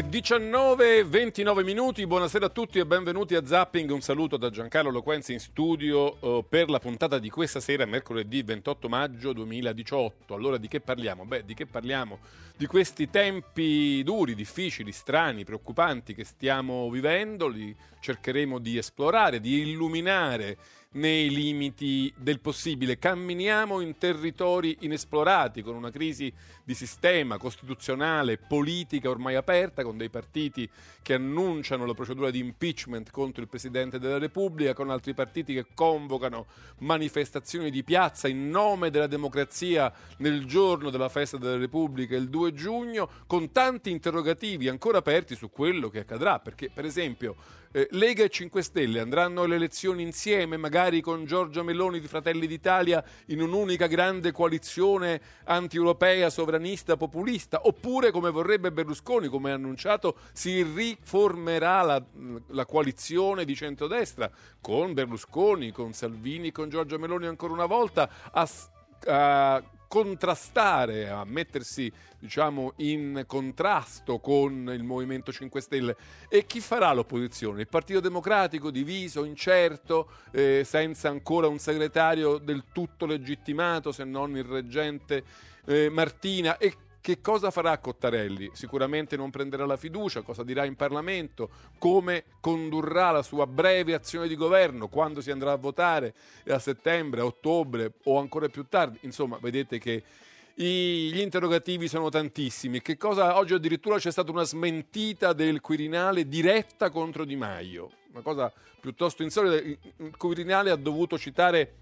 19-29 minuti, buonasera a tutti e benvenuti a Zapping. Un saluto da Giancarlo Loquenzi in studio eh, per la puntata di questa sera, mercoledì 28 maggio 2018. Allora di che parliamo? Beh, di che parliamo? Di questi tempi duri, difficili, strani, preoccupanti che stiamo vivendo, li cercheremo di esplorare, di illuminare nei limiti del possibile. Camminiamo in territori inesplorati, con una crisi di sistema costituzionale, politica ormai aperta, con dei partiti che annunciano la procedura di impeachment contro il Presidente della Repubblica, con altri partiti che convocano manifestazioni di piazza in nome della democrazia nel giorno della festa della Repubblica, il 2 giugno, con tanti interrogativi ancora aperti su quello che accadrà, perché per esempio eh, Lega e 5 Stelle andranno alle elezioni insieme, magari con Giorgia Meloni di Fratelli d'Italia in un'unica grande coalizione anti-europea, sovranista, populista, oppure come vorrebbe Berlusconi, come ha annunciato, si riformerà la, la coalizione di centrodestra con Berlusconi, con Salvini, con Giorgia Meloni ancora una volta a, a contrastare, a mettersi diciamo, in contrasto con il Movimento 5 Stelle. E chi farà l'opposizione? Il Partito Democratico diviso, incerto, eh, senza ancora un segretario del tutto legittimato, se non il reggente eh, Martina. E che cosa farà Cottarelli? Sicuramente non prenderà la fiducia, cosa dirà in Parlamento, come condurrà la sua breve azione di governo, quando si andrà a votare a settembre, a ottobre o ancora più tardi. Insomma, vedete che gli interrogativi sono tantissimi. Che cosa oggi addirittura c'è stata una smentita del Quirinale diretta contro Di Maio, una cosa piuttosto insolita. Il Quirinale ha dovuto citare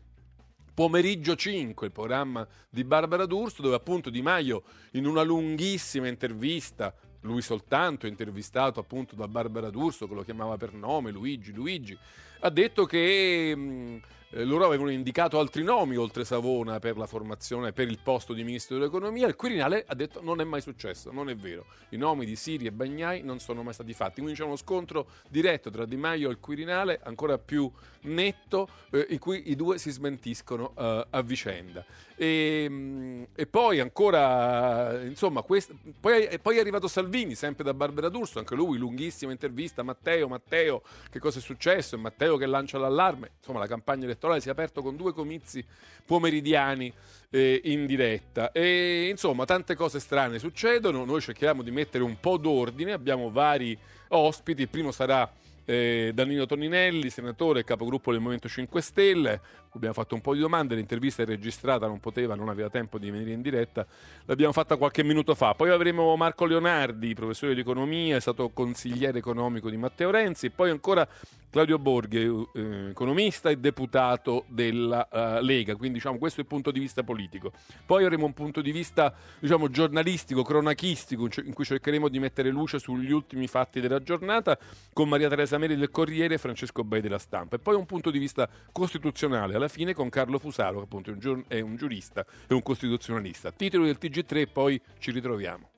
Pomeriggio 5, il programma di Barbara D'Urso, dove appunto Di Maio in una lunghissima intervista, lui soltanto intervistato appunto da Barbara D'Urso, che lo chiamava per nome, Luigi, Luigi, ha detto che mh, eh, loro avevano indicato altri nomi oltre Savona per la formazione, per il posto di ministro dell'economia. Il Quirinale ha detto non è mai successo, non è vero. I nomi di Siri e Bagnai non sono mai stati fatti. Quindi c'è uno scontro diretto tra Di Maio e il Quirinale, ancora più netto, eh, in cui i due si smentiscono eh, a vicenda. E, mh, e, poi ancora, insomma, quest... poi, poi, è arrivato Salvini, sempre da Barbara D'Urso, anche lui, lunghissima intervista. Matteo, Matteo, che cosa è successo? È Matteo che lancia l'allarme. Insomma, la campagna elettorale si è aperto con due comizi pomeridiani eh, in diretta. E insomma, tante cose strane succedono. Noi cerchiamo di mettere un po' d'ordine. Abbiamo vari ospiti. Il primo sarà eh, Danilo Toninelli, senatore e capogruppo del Movimento 5 Stelle. Abbiamo fatto un po' di domande, l'intervista è registrata, non poteva, non aveva tempo di venire in diretta. L'abbiamo fatta qualche minuto fa. Poi avremo Marco Leonardi, professore di economia, è stato consigliere economico di Matteo Renzi. E poi ancora Claudio Borghi, eh, economista e deputato della uh, Lega, quindi diciamo questo è il punto di vista politico. Poi avremo un punto di vista diciamo giornalistico, cronachistico, in cui cercheremo di mettere luce sugli ultimi fatti della giornata con Maria Teresa Meri del Corriere e Francesco Bei della Stampa. E poi un punto di vista costituzionale, alla fine con Carlo Fusaro, che appunto è un, giur- è un giurista e un costituzionalista. Titolo del TG3 e poi ci ritroviamo.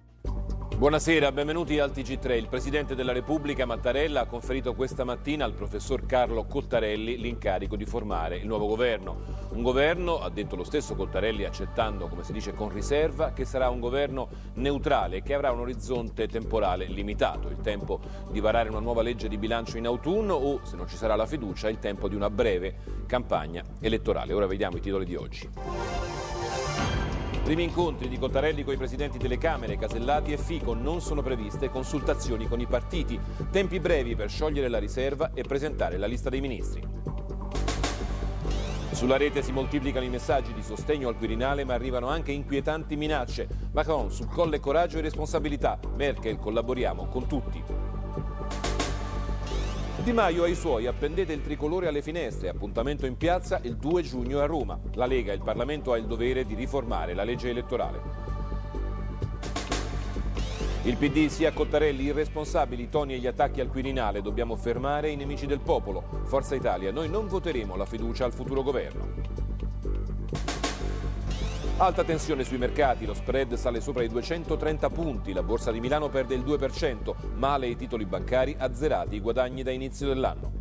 Buonasera, benvenuti al TG3. Il Presidente della Repubblica Mattarella ha conferito questa mattina al professor Carlo Cottarelli l'incarico di formare il nuovo governo. Un governo, ha detto lo stesso Cottarelli accettando, come si dice, con riserva, che sarà un governo neutrale e che avrà un orizzonte temporale limitato, il tempo di varare una nuova legge di bilancio in autunno o, se non ci sarà la fiducia, il tempo di una breve campagna elettorale. Ora vediamo i titoli di oggi. Primi incontri di Cottarelli con i presidenti delle Camere, Casellati e Fico. Non sono previste consultazioni con i partiti. Tempi brevi per sciogliere la riserva e presentare la lista dei ministri. Sulla rete si moltiplicano i messaggi di sostegno al Quirinale, ma arrivano anche inquietanti minacce. Macron sul colle coraggio e responsabilità. Merkel collaboriamo con tutti. Di Maio ai suoi appendete il tricolore alle finestre, appuntamento in piazza il 2 giugno a Roma. La Lega e il Parlamento ha il dovere di riformare la legge elettorale. Il PD sia Cottarelli irresponsabili toni e gli attacchi al Quirinale, dobbiamo fermare i nemici del popolo. Forza Italia, noi non voteremo la fiducia al futuro governo. Alta tensione sui mercati, lo spread sale sopra i 230 punti, la borsa di Milano perde il 2%, male i titoli bancari, azzerati i guadagni da inizio dell'anno.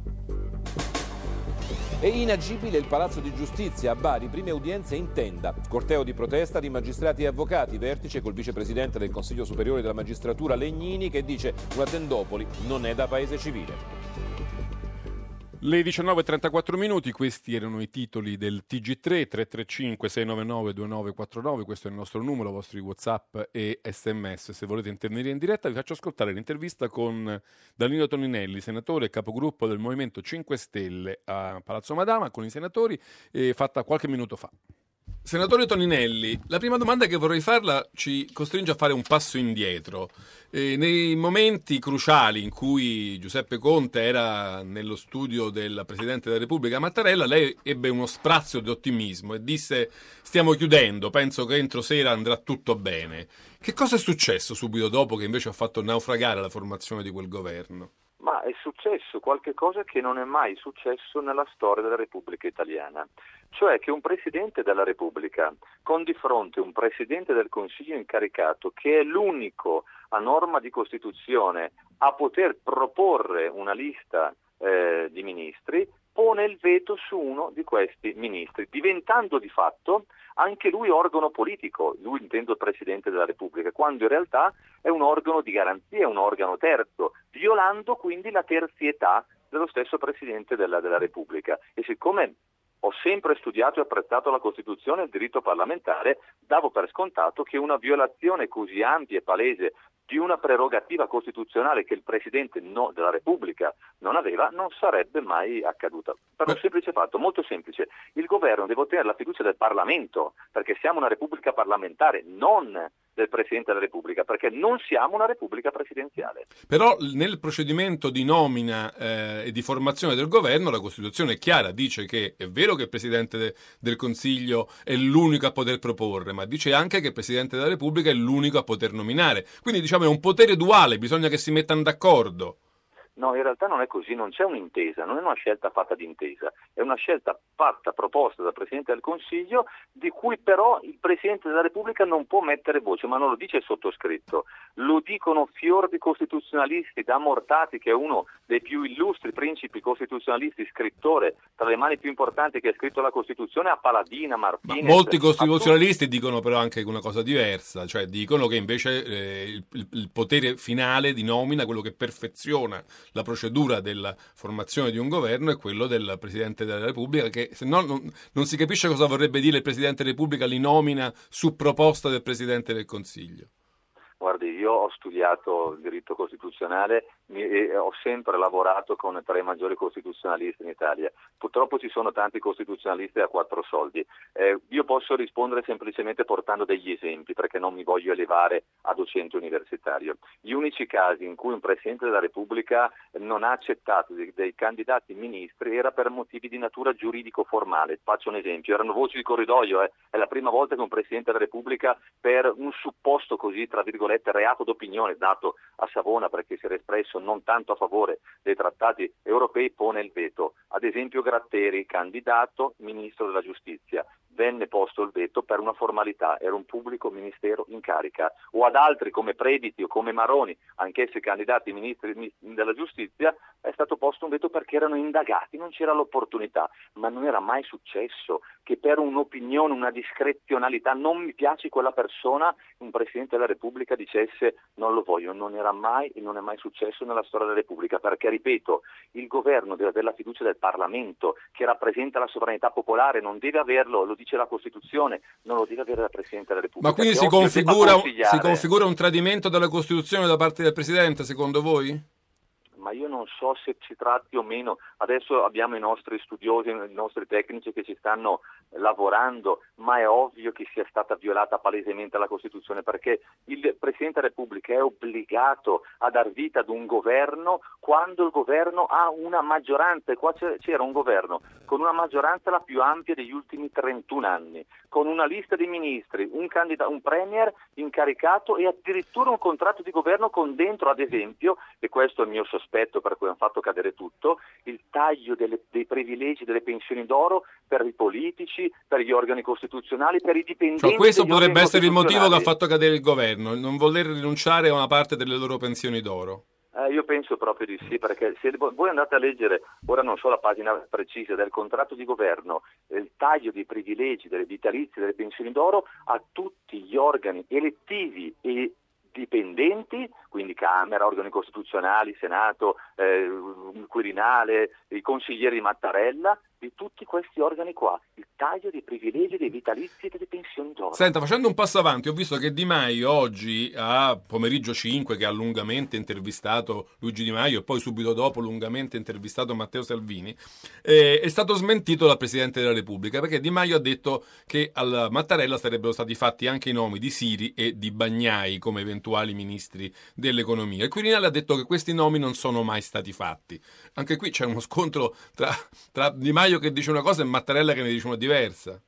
È inagibile il Palazzo di Giustizia a Bari, prime udienze in tenda. Corteo di protesta di magistrati e avvocati, vertice col vicepresidente del Consiglio Superiore della Magistratura Legnini che dice una tendopoli non è da paese civile. Le 19.34 minuti, questi erano i titoli del TG3 335 699 2949, questo è il nostro numero, vostri Whatsapp e SMS. Se volete intervenire in diretta vi faccio ascoltare l'intervista con Danilo Toninelli, senatore e capogruppo del Movimento 5 Stelle a Palazzo Madama con i senatori, eh, fatta qualche minuto fa. Senatore Toninelli, la prima domanda che vorrei farla ci costringe a fare un passo indietro. Eh, nei momenti cruciali in cui Giuseppe Conte era nello studio del Presidente della Repubblica Mattarella, lei ebbe uno sprazio di ottimismo e disse stiamo chiudendo, penso che entro sera andrà tutto bene. Che cosa è successo subito dopo che invece ha fatto naufragare la formazione di quel governo? Ma è successo qualche cosa che non è mai successo nella storia della Repubblica Italiana, cioè che un Presidente della Repubblica, con di fronte un Presidente del Consiglio incaricato, che è l'unico a norma di Costituzione a poter proporre una lista eh, di ministri, pone il veto su uno di questi ministri, diventando di fatto anche lui organo politico, lui intendo il Presidente della Repubblica, quando in realtà è un organo di garanzia, un organo terzo, violando quindi la terzietà dello stesso Presidente della, della Repubblica. E siccome ho sempre studiato e apprezzato la Costituzione e il diritto parlamentare, davo per scontato che una violazione così ampia e palese di una prerogativa costituzionale che il Presidente no, della Repubblica non aveva, non sarebbe mai accaduta. Per un semplice fatto, molto semplice, il governo deve ottenere la fiducia del Parlamento, perché siamo una Repubblica parlamentare, non del Presidente della Repubblica, perché non siamo una Repubblica presidenziale. Però nel procedimento di nomina eh, e di formazione del governo la Costituzione è chiara, dice che è vero che il Presidente de- del Consiglio è l'unico a poter proporre, ma dice anche che il Presidente della Repubblica è l'unico a poter nominare. Quindi diciamo è un potere duale, bisogna che si mettano d'accordo. No, in realtà non è così, non c'è un'intesa, non è una scelta fatta d'intesa, è una scelta fatta, proposta dal Presidente del Consiglio, di cui però il Presidente della Repubblica non può mettere voce, ma non lo dice il sottoscritto, lo dicono fior di costituzionalisti, da Mortati, che è uno dei più illustri principi costituzionalisti, scrittore, tra le mani più importanti che ha scritto la Costituzione, a Paladina, Martinez. Ma molti costituzionalisti dicono però anche una cosa diversa, cioè dicono che invece eh, il, il potere finale di nomina, quello che perfeziona la procedura della formazione di un governo è quello del Presidente della Repubblica, che se no non, non si capisce cosa vorrebbe dire il Presidente della Repubblica li nomina su proposta del Presidente del Consiglio. Guardi, io ho studiato il diritto costituzionale e ho sempre lavorato con tra i maggiori costituzionalisti in Italia. Purtroppo ci sono tanti costituzionalisti a quattro soldi. Eh, io posso rispondere semplicemente portando degli esempi perché non mi voglio elevare a docente universitario. Gli unici casi in cui un Presidente della Repubblica non ha accettato dei, dei candidati ministri era per motivi di natura giuridico-formale. Faccio un esempio, erano voci di corridoio, eh. è la prima volta che un Presidente della Repubblica per un supposto così, tra virgolette, reato d'opinione dato a Savona perché si era espresso non tanto a favore dei trattati europei, pone il veto. Ad esempio Gratteri, candidato ministro della giustizia, venne posto il veto per una formalità, era un pubblico ministero in carica, o ad altri come Prediti o come Maroni, anch'essi candidati ministri della giustizia, è stato posto un veto perché erano indagati, non c'era l'opportunità, ma non era mai successo che per un'opinione, una discrezionalità, non mi piace quella persona, un Presidente della Repubblica dicesse non lo voglio, non era mai e non è mai successo nella storia della Repubblica, perché ripeto, il governo deve avere la fiducia del Parlamento che rappresenta la sovranità popolare, non deve averlo, lo dice la Costituzione, non lo deve avere il Presidente della Repubblica. Ma quindi si configura, si configura un tradimento della Costituzione da parte del Presidente, secondo voi? Ma io non so se si tratti o meno, adesso abbiamo i nostri studiosi, i nostri tecnici che ci stanno lavorando, ma è ovvio che sia stata violata palesemente la Costituzione perché il Presidente della Repubblica è obbligato a dar vita ad un governo quando il governo ha una maggioranza e qua c'era un governo con una maggioranza la più ampia degli ultimi 31 anni. Con una lista di ministri, un, candida- un premier incaricato e addirittura un contratto di governo con dentro, ad esempio, e questo è il mio sospetto per cui hanno fatto cadere tutto, il taglio delle, dei privilegi delle pensioni d'oro per i politici, per gli organi costituzionali, per i dipendenti. Cioè, questo potrebbe essere il motivo che ha fatto cadere il governo, non voler rinunciare a una parte delle loro pensioni d'oro. Eh, io penso proprio di sì, perché se voi andate a leggere, ora non so la pagina precisa, del contratto di governo, il taglio dei privilegi, delle vitalizie, delle pensioni d'oro a tutti gli organi elettivi e dipendenti, quindi Camera, organi costituzionali, Senato, eh, Quirinale, i consiglieri di Mattarella, di tutti questi organi qua, il taglio dei privilegi, dei vitalizi e delle pensioni d'oro. Senta, facendo un passo avanti, ho visto che Di Maio oggi, a pomeriggio 5, che ha lungamente intervistato Luigi Di Maio e poi subito dopo lungamente intervistato Matteo Salvini, eh, è stato smentito dal Presidente della Repubblica perché Di Maio ha detto che al Mattarella sarebbero stati fatti anche i nomi di Siri e di Bagnai come eventuali ministri dell'economia. Il Quirinale ha detto che questi nomi non sono mai stati fatti. Anche qui c'è uno scontro tra, tra Di Maio che dice una cosa e Mattarella che ne dice una diversa.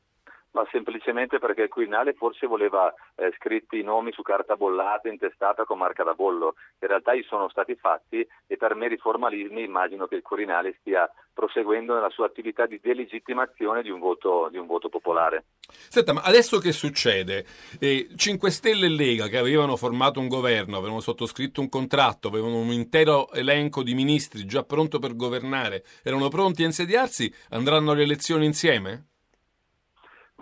Ma semplicemente perché il Quirinale forse voleva eh, scritti i nomi su carta bollata intestata con marca da bollo. In realtà gli sono stati fatti e per meri formalismi immagino che il Quirinale stia proseguendo nella sua attività di delegittimazione di un voto, di un voto popolare. Senta, ma adesso che succede? Eh, 5 Stelle e Lega che avevano formato un governo, avevano sottoscritto un contratto, avevano un intero elenco di ministri già pronto per governare, erano pronti a insediarsi, andranno alle elezioni insieme?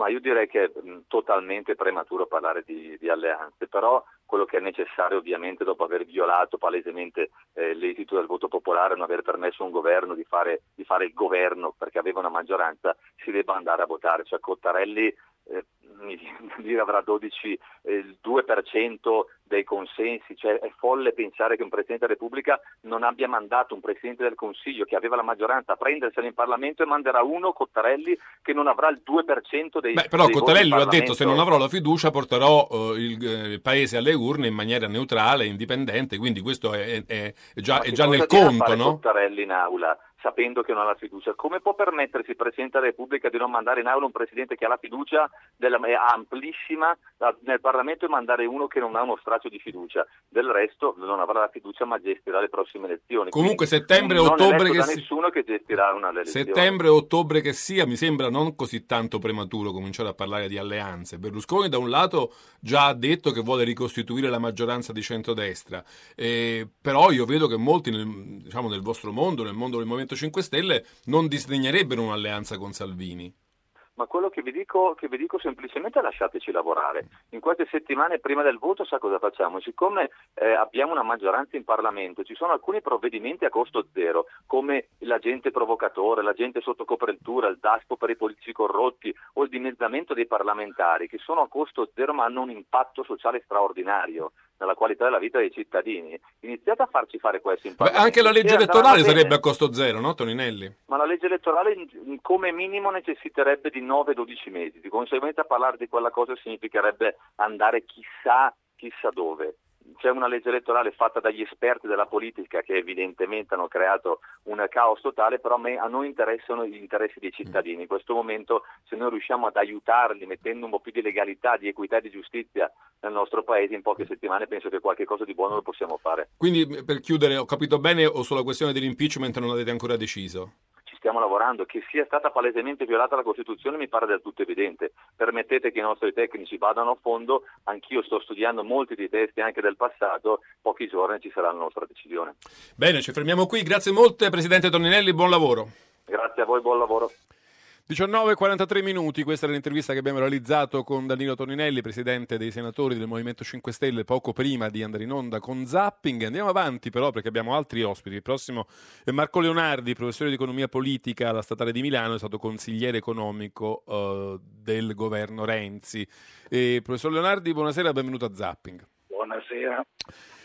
Ma io direi che è totalmente prematuro parlare di, di alleanze, però quello che è necessario ovviamente dopo aver violato palesemente eh, l'esito del voto popolare, non aver permesso a un governo di fare, di fare il governo perché aveva una maggioranza, si debba andare a votare. Cioè Cottarelli eh, mi viene dire avrà 12, eh, il 2% dei consensi, cioè è folle pensare che un Presidente della Repubblica non abbia mandato un Presidente del Consiglio che aveva la maggioranza a prendersela in Parlamento e manderà uno, Cottarelli, che non avrà il 2% dei Beh, però dei Cottarelli lo ha detto, se non avrò la fiducia porterò eh, il, eh, il paese alle urne in maniera neutrale, indipendente, quindi questo è, è- è già, Ma è già nel conto, no? Cottarelli in aula sapendo che non ha la fiducia? Come può permettersi il Presidente della Repubblica di non mandare in aula un Presidente che ha la fiducia della, amplissima nel Parlamento e mandare uno che non ha uno straccio di fiducia? Del resto non avrà la fiducia ma gestirà le prossime elezioni. Comunque Quindi settembre e ottobre che si- nessuno che gestirà una elezione. Settembre o ottobre che sia, mi sembra non così tanto prematuro cominciare a parlare di alleanze. Berlusconi da un lato già ha detto che vuole ricostituire la maggioranza di centrodestra, eh, però io vedo che molti nel, diciamo, nel vostro mondo, nel mondo del Movimento 5 Stelle, non disdegnerebbero un'alleanza con Salvini. Ma quello che vi, dico, che vi dico semplicemente è lasciateci lavorare. In queste settimane prima del voto sa cosa facciamo? Siccome eh, abbiamo una maggioranza in Parlamento, ci sono alcuni provvedimenti a costo zero, come l'agente provocatore, l'agente sotto copertura, il DASPO per i politici corrotti o il dimezzamento dei parlamentari, che sono a costo zero ma hanno un impatto sociale straordinario nella qualità della vita dei cittadini. Iniziate a farci fare questo in Beh, anche la legge elettorale sarebbe a costo zero, no Toninelli? Ma la legge elettorale come minimo necessiterebbe di 9-12 mesi, di conseguenza parlare di quella cosa significherebbe andare chissà, chissà dove. C'è una legge elettorale fatta dagli esperti della politica che evidentemente hanno creato un caos totale, però a, noi interessano gli interessi dei cittadini. In questo momento se noi riusciamo ad aiutarli mettendo un po' più di legalità, di equità e di giustizia nel nostro paese, in poche settimane penso che qualche cosa di buono lo possiamo fare. Quindi per chiudere, ho capito bene o sulla questione dell'impeachment non avete ancora deciso? Stiamo lavorando, che sia stata palesemente violata la Costituzione mi pare del tutto evidente. Permettete che i nostri tecnici vadano a fondo, anch'io sto studiando molti dei testi anche del passato, pochi giorni ci sarà la nostra decisione. Bene, ci fermiamo qui. Grazie molte, Presidente Toninelli, buon lavoro. Grazie a voi, buon lavoro. 19.43 minuti, questa è l'intervista che abbiamo realizzato con Danilo Toninelli, presidente dei senatori del Movimento 5 Stelle, poco prima di andare in onda con Zapping. Andiamo avanti però perché abbiamo altri ospiti. Il prossimo è Marco Leonardi, professore di economia politica alla Statale di Milano, è stato consigliere economico eh, del governo Renzi. E, professor Leonardi, buonasera, benvenuto a Zapping. Buonasera.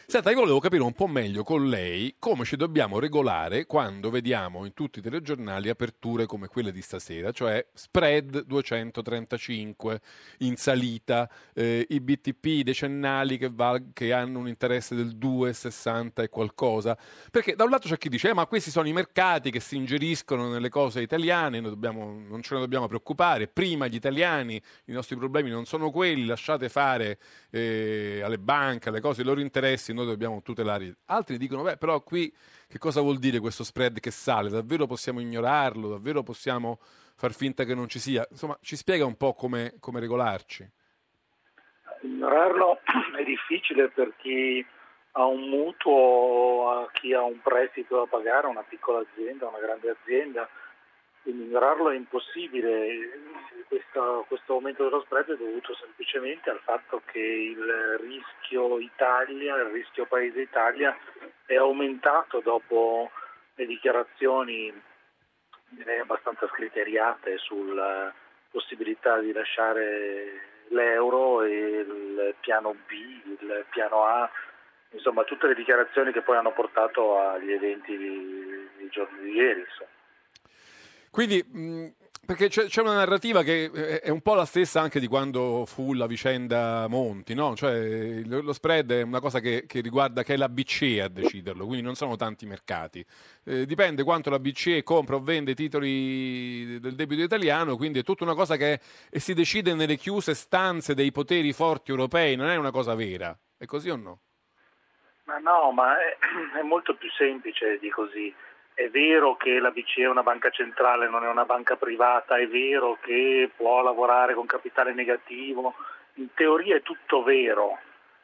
Senta, io volevo capire un po' meglio con lei come ci dobbiamo regolare quando vediamo in tutti i telegiornali aperture come quelle di stasera, cioè spread 235 in salita, eh, i BTP decennali che, val- che, hanno un interesse del 2,60 e qualcosa. Perché da un lato c'è chi dice, eh, ma questi sono i mercati che si ingeriscono nelle cose italiane, dobbiamo, non ce ne dobbiamo preoccupare, prima gli italiani, i nostri problemi non sono quelli, lasciate fare eh, alle banche, alle cose, i loro interessi noi dobbiamo tutelare. Altri dicono, beh, però qui che cosa vuol dire questo spread che sale? Davvero possiamo ignorarlo? Davvero possiamo far finta che non ci sia? Insomma, ci spiega un po' come, come regolarci. Ignorarlo è difficile per chi ha un mutuo, chi ha un prestito da pagare, una piccola azienda, una grande azienda, ignorarlo è impossibile. Questo, questo, aumento dello spread è dovuto semplicemente al fatto che il rischio Italia, il rischio Paese Italia è aumentato dopo le dichiarazioni direi abbastanza scriteriate sulla possibilità di lasciare l'euro e il piano B, il piano A, insomma tutte le dichiarazioni che poi hanno portato agli eventi di, giorni di ieri. Insomma. Quindi, mh, perché c'è, una narrativa che è un po' la stessa anche di quando fu la vicenda Monti, no? Cioè, lo spread è una cosa che, che riguarda, che è la BCE a deciderlo, quindi non sono tanti mercati. Eh, dipende quanto la BCE compra o vende titoli del debito italiano, quindi è tutta una cosa che è, si decide nelle chiuse stanze dei poteri forti europei, non è una cosa vera. È così o no? Ma no, ma è, è molto più semplice di così è vero che la BCE è una banca centrale, non è una banca privata, è vero che può lavorare con capitale negativo, in teoria è tutto vero,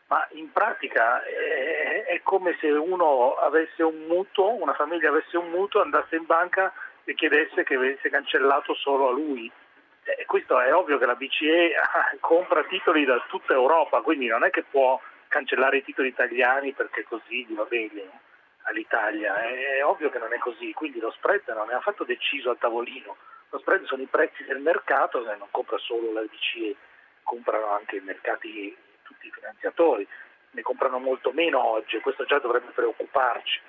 ma in pratica è, come se uno avesse un mutuo, una famiglia avesse un mutuo, andasse in banca e chiedesse che venisse cancellato solo a lui. E questo è ovvio che la BCE compra titoli da tutta Europa, quindi non è che può cancellare i titoli italiani perché così gli va bene all'Italia. È ovvio che non è così, quindi lo spread non è affatto deciso a tavolino. Lo spread sono i prezzi del mercato, che non compra solo la BCE, comprano anche i mercati, tutti i finanziatori, ne comprano molto meno oggi e questo già dovrebbe preoccuparci.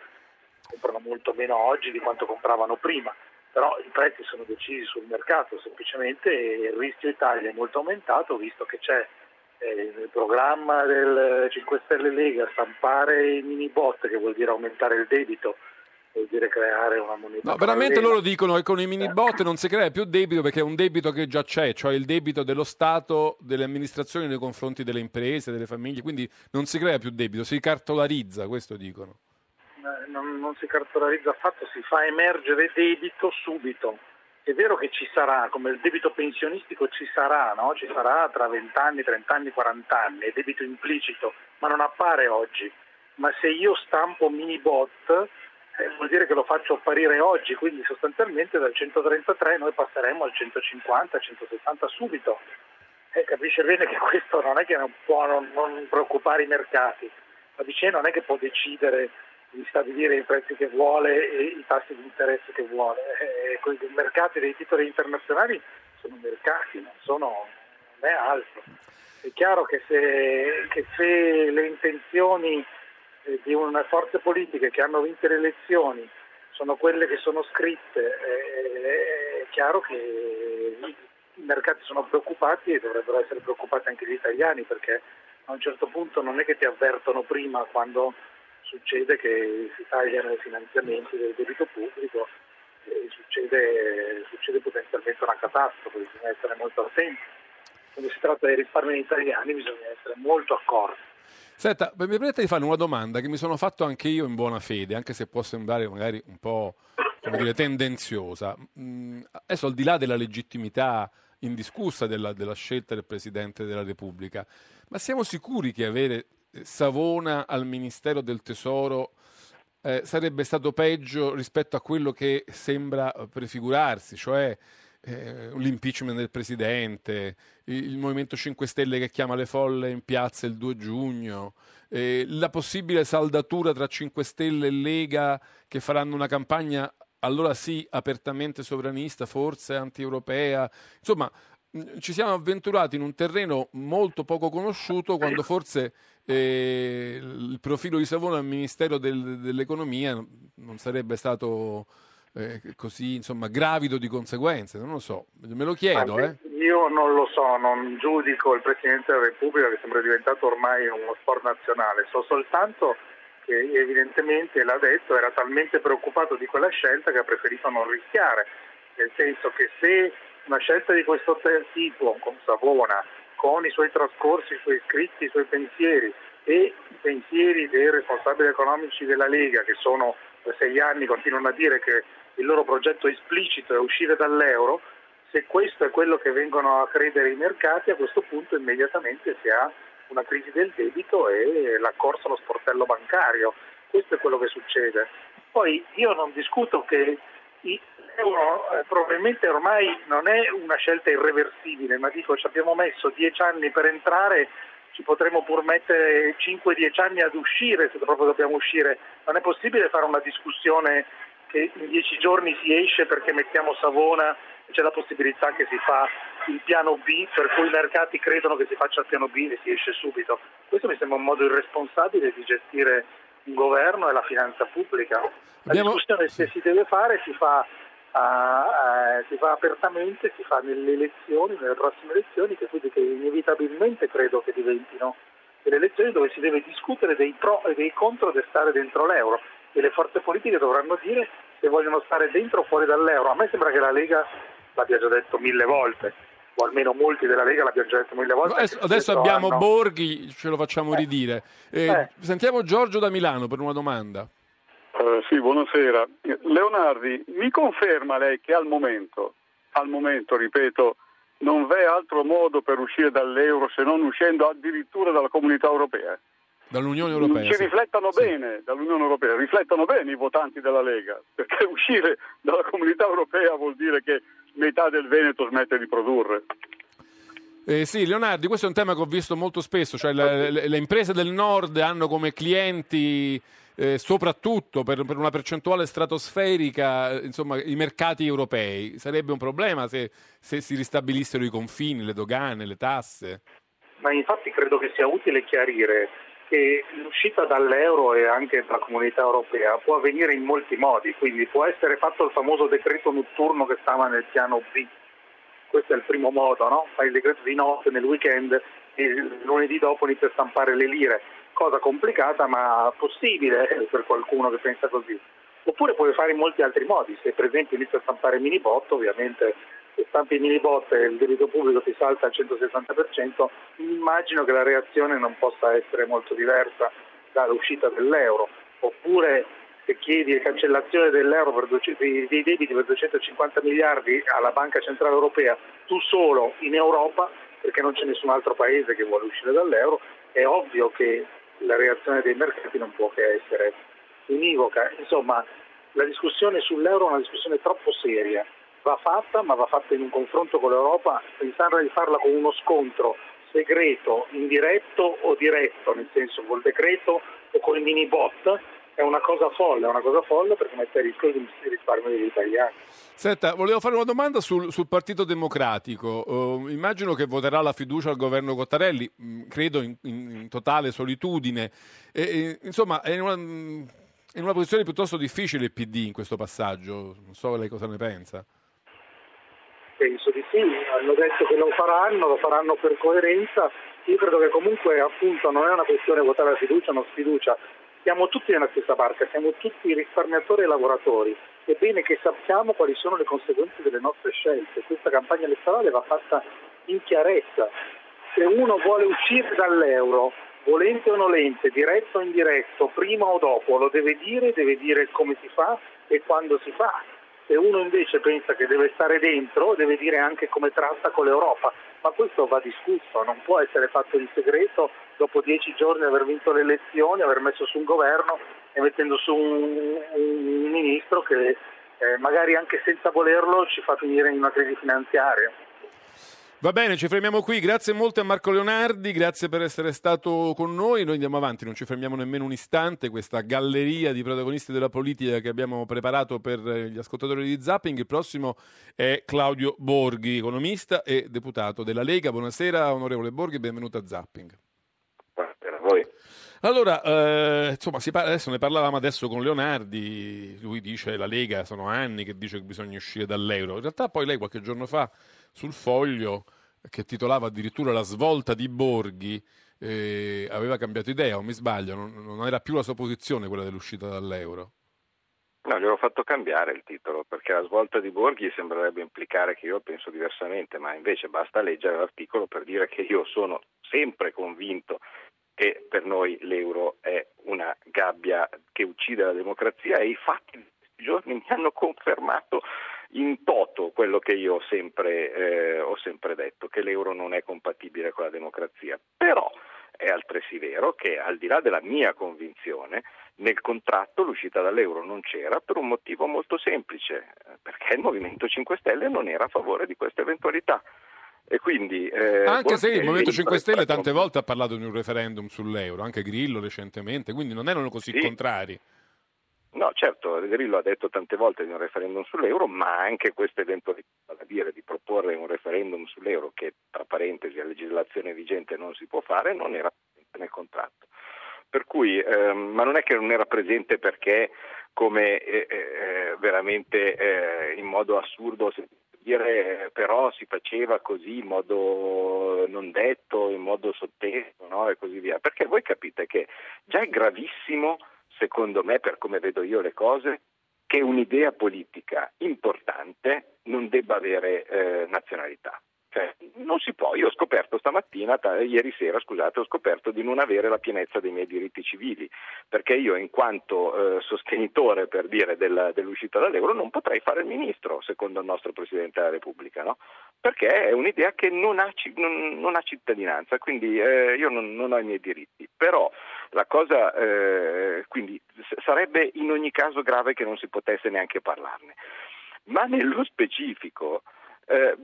Comprano molto meno oggi di quanto compravano prima, però i prezzi sono decisi sul mercato, semplicemente il rischio Italia è molto aumentato visto che c'è eh, il programma del 5 Stelle Lega stampare i mini bot che vuol dire aumentare il debito vuol dire creare una moneta. No, veramente loro dicono che con i mini bot non si crea più debito perché è un debito che già c'è, cioè il debito dello Stato, delle amministrazioni nei confronti delle imprese, delle famiglie, quindi non si crea più debito, si cartolarizza, questo dicono. Eh, non, non si cartolarizza affatto, si fa emergere debito subito è vero che ci sarà, come il debito pensionistico ci sarà, no? ci sarà tra 20 anni, 30 anni, 40 anni, è debito implicito, ma non appare oggi. Ma se io stampo mini bot eh, vuol dire che lo faccio apparire oggi, quindi sostanzialmente dal 133 noi passeremo al 150, 160 subito. Eh, capisce bene che questo non è che non può non, non preoccupare i mercati, la BCE non è che può decidere di stabilire i prezzi che vuole e i tassi di interesse che vuole. Eh, I mercati dei titoli internazionali sono mercati, non, sono, non è altro. È chiaro che se, che se le intenzioni eh, di una forze politiche che hanno vinto le elezioni sono quelle che sono scritte, eh, è chiaro che i mercati sono preoccupati e dovrebbero essere preoccupati anche gli italiani perché a un certo punto non è che ti avvertono prima quando succede che si tagliano i finanziamenti del debito pubblico e succede, succede potenzialmente una catastrofe, bisogna essere molto attenti. Quando si tratta dei risparmi italiani bisogna essere molto accorti. Senta, mi permette di fare una domanda che mi sono fatto anche io in buona fede, anche se può sembrare magari un po' dire, tendenziosa. Mm, adesso al di là della legittimità indiscussa della, della scelta del Presidente della Repubblica, ma siamo sicuri che avere Savona al Ministero del Tesoro eh, sarebbe stato peggio rispetto a quello che sembra prefigurarsi, cioè eh, l'impeachment del Presidente, il, il, Movimento 5 Stelle che chiama le folle in piazza il 2 giugno, eh, la possibile saldatura tra 5 Stelle e Lega che faranno una campagna allora sì apertamente sovranista, forse anti-europea, insomma ci siamo avventurati in un terreno molto poco conosciuto quando forse eh, il profilo di Savona al Ministero del- dell'Economia non sarebbe stato eh, così insomma, gravido di conseguenze, non lo so, me lo chiedo. Eh. Io non lo so, non giudico il Presidente della Repubblica che sembra diventato ormai uno sport nazionale, so soltanto che evidentemente l'ha detto, era talmente preoccupato di quella scelta che ha preferito non rischiare, nel senso che se una scelta di questo tipo con Savona, con i suoi trascorsi, i suoi scritti, i suoi pensieri e i pensieri dei responsabili economici della Lega che sono da sei anni continuano a dire che il loro progetto esplicito è uscire dall'euro, se questo è quello che vengono a credere i mercati, a questo punto immediatamente si ha una crisi del debito e la corsa allo sportello bancario. Questo è quello che succede. Poi io non discuto che l'euro eh, probabilmente ormai non è una scelta irreversibile, ma dico ci abbiamo messo dieci anni per entrare, ci potremmo pur mettere 5-10 anni ad uscire se proprio dobbiamo uscire. Non è possibile fare una discussione che in dieci giorni si esce perché mettiamo Savona e c'è la possibilità che si fa il piano B per cui i mercati credono che si faccia il piano B e si esce subito. Questo mi sembra un modo irresponsabile di gestire un governo e la finanza pubblica. La Abbiamo- discussione se si deve fare si fa, ah, eh, si fa apertamente, si fa nelle elezioni, nelle prossime elezioni, che quindi che inevitabilmente credo che diventino delle elezioni dove si deve discutere dei pro e dei contro del stare dentro l'euro e le forze politiche dovranno dire se vogliono stare dentro o fuori dall'euro. A me sembra che la Lega l'abbia già detto mille volte, o almeno molti della Lega l'abbiano già detto mille volte. Adesso, adesso abbiamo hanno- Borghi, ce lo facciamo ridire. Eh, Eh. Sentiamo Giorgio da Milano per una domanda. Eh, sì, buonasera. Leonardi, mi conferma lei che al momento, al momento, ripeto, non v'è altro modo per uscire dall'euro se non uscendo addirittura dalla comunità europea? Dall'Unione Europea. Ci sì. riflettano Sì. bene dall'Unione Europea, riflettono bene i votanti della Lega, perché uscire dalla comunità europea vuol dire che metà del Veneto smette di produrre. Eh, sì, Leonardi, questo è un tema che ho visto molto spesso, cioè le, le- le imprese del nord hanno come clienti eh, soprattutto per, per una percentuale stratosferica eh, insomma, i mercati europei. Sarebbe un problema se, se si ristabilissero i confini, le dogane, le tasse. Ma infatti credo che sia utile chiarire che l'uscita dall'euro e anche dalla comunità europea può avvenire in molti modi, quindi può essere fatto il famoso decreto notturno che stava nel piano B. Questo è il primo modo, no? Fai il decreto di notte nel weekend e lunedì dopo inizi a stampare le lire, cosa complicata ma possibile eh, per qualcuno che pensa così. Oppure puoi fare in molti altri modi, se per esempio inizi a stampare mini bot, ovviamente se stampi mini bot e il debito pubblico ti salta al 160%, immagino che la reazione non possa essere molto diversa dall'uscita dell'euro. Oppure se chiedi cancellazione dell'euro per 200 dei dei debiti per 250 miliardi alla Banca Centrale Europea, tu solo in Europa, perché non c'è nessun altro paese che vuole uscire dall'euro, è ovvio che la reazione dei mercati non può che essere univoca. Insomma, la discussione sull'euro è una discussione troppo seria, va fatta, ma va fatta in un confronto con l'Europa, pensando di farla con uno scontro segreto, indiretto o diretto, nel senso col decreto o con i mini bot, è una cosa folle, è una cosa folle perché mette a rischio il risparmio degli italiani. Senta, volevo fare una domanda sul, sul Partito Democratico. Eh, immagino che voterà la fiducia al governo Cottarelli, mh, credo in, in- totale solitudine. E, e, insomma, è in una, mh, in una posizione piuttosto difficile il PD in questo passaggio. Non so lei cosa ne pensa. Penso di sì, hanno detto che lo faranno, lo faranno per coerenza. Io credo che comunque appunto non è una questione votare la fiducia o non sfiducia, siamo tutti nella stessa barca, siamo tutti risparmiatori e lavoratori. È bene che sappiamo quali sono le conseguenze delle nostre scelte. Questa campagna elettorale va fatta in chiarezza. Se uno vuole uscire dall'euro, volente o nolente, diretto o indiretto, prima o dopo, lo deve dire, deve dire come si fa e quando si fa. Se uno invece pensa che deve stare dentro, deve dire anche come tratta con l'Europa. Ma questo va discusso, non può essere fatto in segreto dopo dieci giorni aver vinto le elezioni, aver messo su un governo e mettendo su un, un ministro che eh, magari anche senza volerlo ci fa finire in una crisi finanziaria. Va bene, ci fermiamo qui. Grazie molto a Marco Leonardi, grazie per essere stato con noi. Noi andiamo avanti, non ci fermiamo nemmeno un istante. Questa galleria di protagonisti della politica che abbiamo preparato per eh, gli ascoltatori di Zapping. Il prossimo è Claudio Borghi, economista e deputato della Lega. Buonasera, onorevole Borghi, benvenuto a Zapping. Buonasera a voi. Allora, eh, insomma, parla, adesso ne parlavamo adesso con Leonardi, lui dice la Lega sono anni che dice che bisogna uscire dall'euro. In realtà poi lei qualche giorno fa sul foglio che titolava addirittura La svolta di Borghi eh, aveva cambiato idea, o mi sbaglio, non, non era più la sua posizione quella dell'uscita dall'euro. No, gli ho fatto cambiare il titolo perché la svolta di Borghi sembrerebbe implicare che io penso diversamente, ma invece basta leggere l'articolo per dire che io sono sempre convinto che per noi l'euro è una gabbia che uccide la democrazia e i fatti di questi giorni mi hanno confermato in toto quello che io ho sempre, eh, ho sempre detto, che l'euro non è compatibile con la democrazia. Però è altresì vero che al di là della mia convinzione, nel contratto l'uscita dall'euro non c'era per un motivo molto semplice, perché il Movimento 5 Stelle non era a favore di questa eventualità. E quindi, eh, anche se il Movimento 5 Stelle tante volte ha parlato di un referendum sull'euro, anche Grillo recentemente, quindi non erano così sì. contrari. No, certo, Grillo ha detto tante volte di un referendum sull'euro, ma anche questa eventualità, da dire di proporre un referendum sull'euro che tra parentesi a legislazione vigente non si può fare, non era presente nel contratto. Per cui, ehm, ma non è che non era presente perché come eh, eh, veramente eh, in modo assurdo dire però si faceva così in modo non detto, in modo sotteso no? e così via, perché voi capite che già è gravissimo secondo me, per come vedo io le cose, che un'idea politica importante non debba avere eh, nazionalità. Cioè, non si può, io ho scoperto stamattina, t- ieri sera scusate, ho scoperto di non avere la pienezza dei miei diritti civili, perché io in quanto eh, sostenitore per dire del, dell'uscita dall'euro non potrei fare il ministro, secondo il nostro Presidente della Repubblica, no? perché è un'idea che non ha, non, non ha cittadinanza, quindi eh, io non, non, ho i miei diritti. Però la cosa, eh, quindi sarebbe in ogni caso grave che non si potesse neanche parlarne. Ma nello specifico, eh,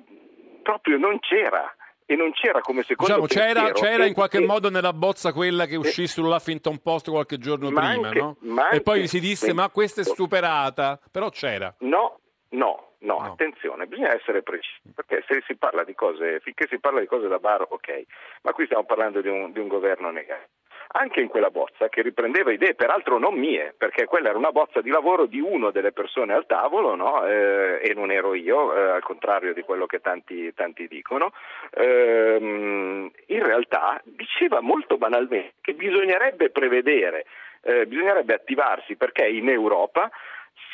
proprio non c'era e non c'era come secondo diciamo, c'era, c'era in qualche che, modo nella bozza quella che uscì sull'Huffington Post qualche giorno ma prima, anche, no? E poi si disse, ma questa è superata, però c'era. No, no, no, No. attenzione, bisogna essere precisi, perché se si parla di cose, finché si parla di cose da bar, ok, ma qui stiamo parlando di un, di un governo negato. Anche in quella bozza, che riprendeva idee, peraltro non mie, perché quella era una bozza di lavoro di uno delle persone al tavolo, no? Eh, e non ero io, eh, al contrario di quello che tanti, tanti dicono, ehm, in realtà diceva molto banalmente che bisognerebbe prevedere, eh, bisognerebbe attivarsi perché in Europa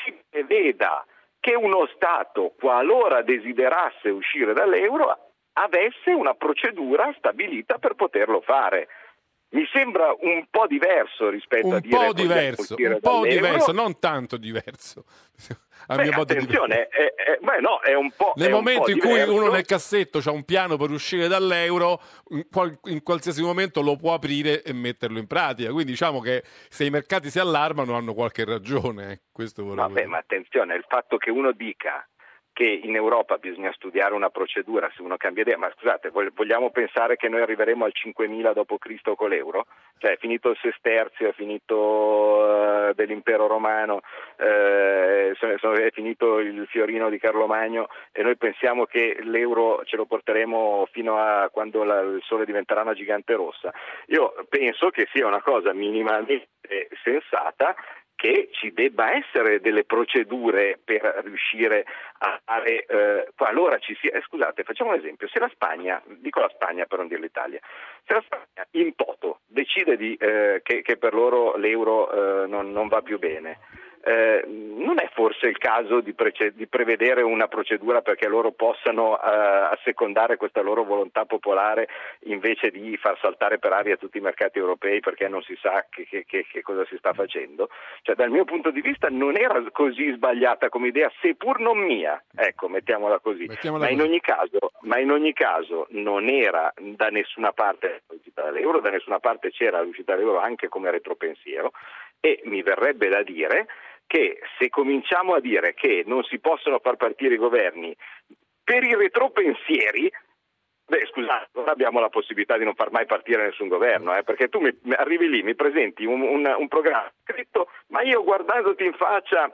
si preveda che uno Stato, qualora desiderasse uscire dall'euro, avesse una procedura stabilita per poterlo fare. Mi sembra un po' diverso rispetto a Un dire po' diverso, un po' diverso, non tanto diverso. A Beh, mio attenzione, è, è- beh, no, è un po'. Nel momento po' in cui diverso. uno nel cassetto ha un piano per uscire dall'euro, in, qual- in qualsiasi momento lo può aprire e metterlo in pratica. Quindi diciamo che se i mercati si allarmano hanno qualche ragione. eh. Questo Vabbè, dire. ma attenzione, il fatto che uno dica che in Europa bisogna studiare una procedura se uno cambia idea, ma scusate, vog- vogliamo pensare che noi arriveremo al 5000 d.C. con l'euro? Cioè è finito il sesterzio, è finito eh, dell'impero romano, eh, è finito il fiorino di Carlo Magno e noi pensiamo che l'euro ce lo porteremo fino a quando il sole diventerà una gigante rossa. Io penso che sia una cosa minimamente sensata che ci debba essere delle procedure per riuscire a fare, eh, qualora ci sia, eh, scusate, facciamo un esempio, se la Spagna, dico la Spagna per non dire l'Italia, se la Spagna in toto decide di, eh, che, che per loro l'euro eh, non, non va più bene, eh, non è forse il caso di, prece- di prevedere una procedura perché loro possano eh, assecondare questa loro volontà popolare invece di far saltare per aria tutti i mercati europei perché non si sa che, che- che- cosa si sta facendo? Cioè, dal mio punto di vista non era così sbagliata come idea, seppur non mia, ecco, mettiamola così. Mettiamola ma, in così. ogni caso, ma in ogni caso non era da nessuna parte l'uscita dall'euro, da nessuna parte c'era l'uscita dall'euro anche come retropensiero e mi verrebbe da dire che se cominciamo a dire che non si possono far partire i governi per i retropensieri, beh scusate, non abbiamo la possibilità di non far mai partire nessun governo, eh, perché tu mi, arrivi lì, mi presenti un, un- un programma scritto, ma io guardandoti in faccia...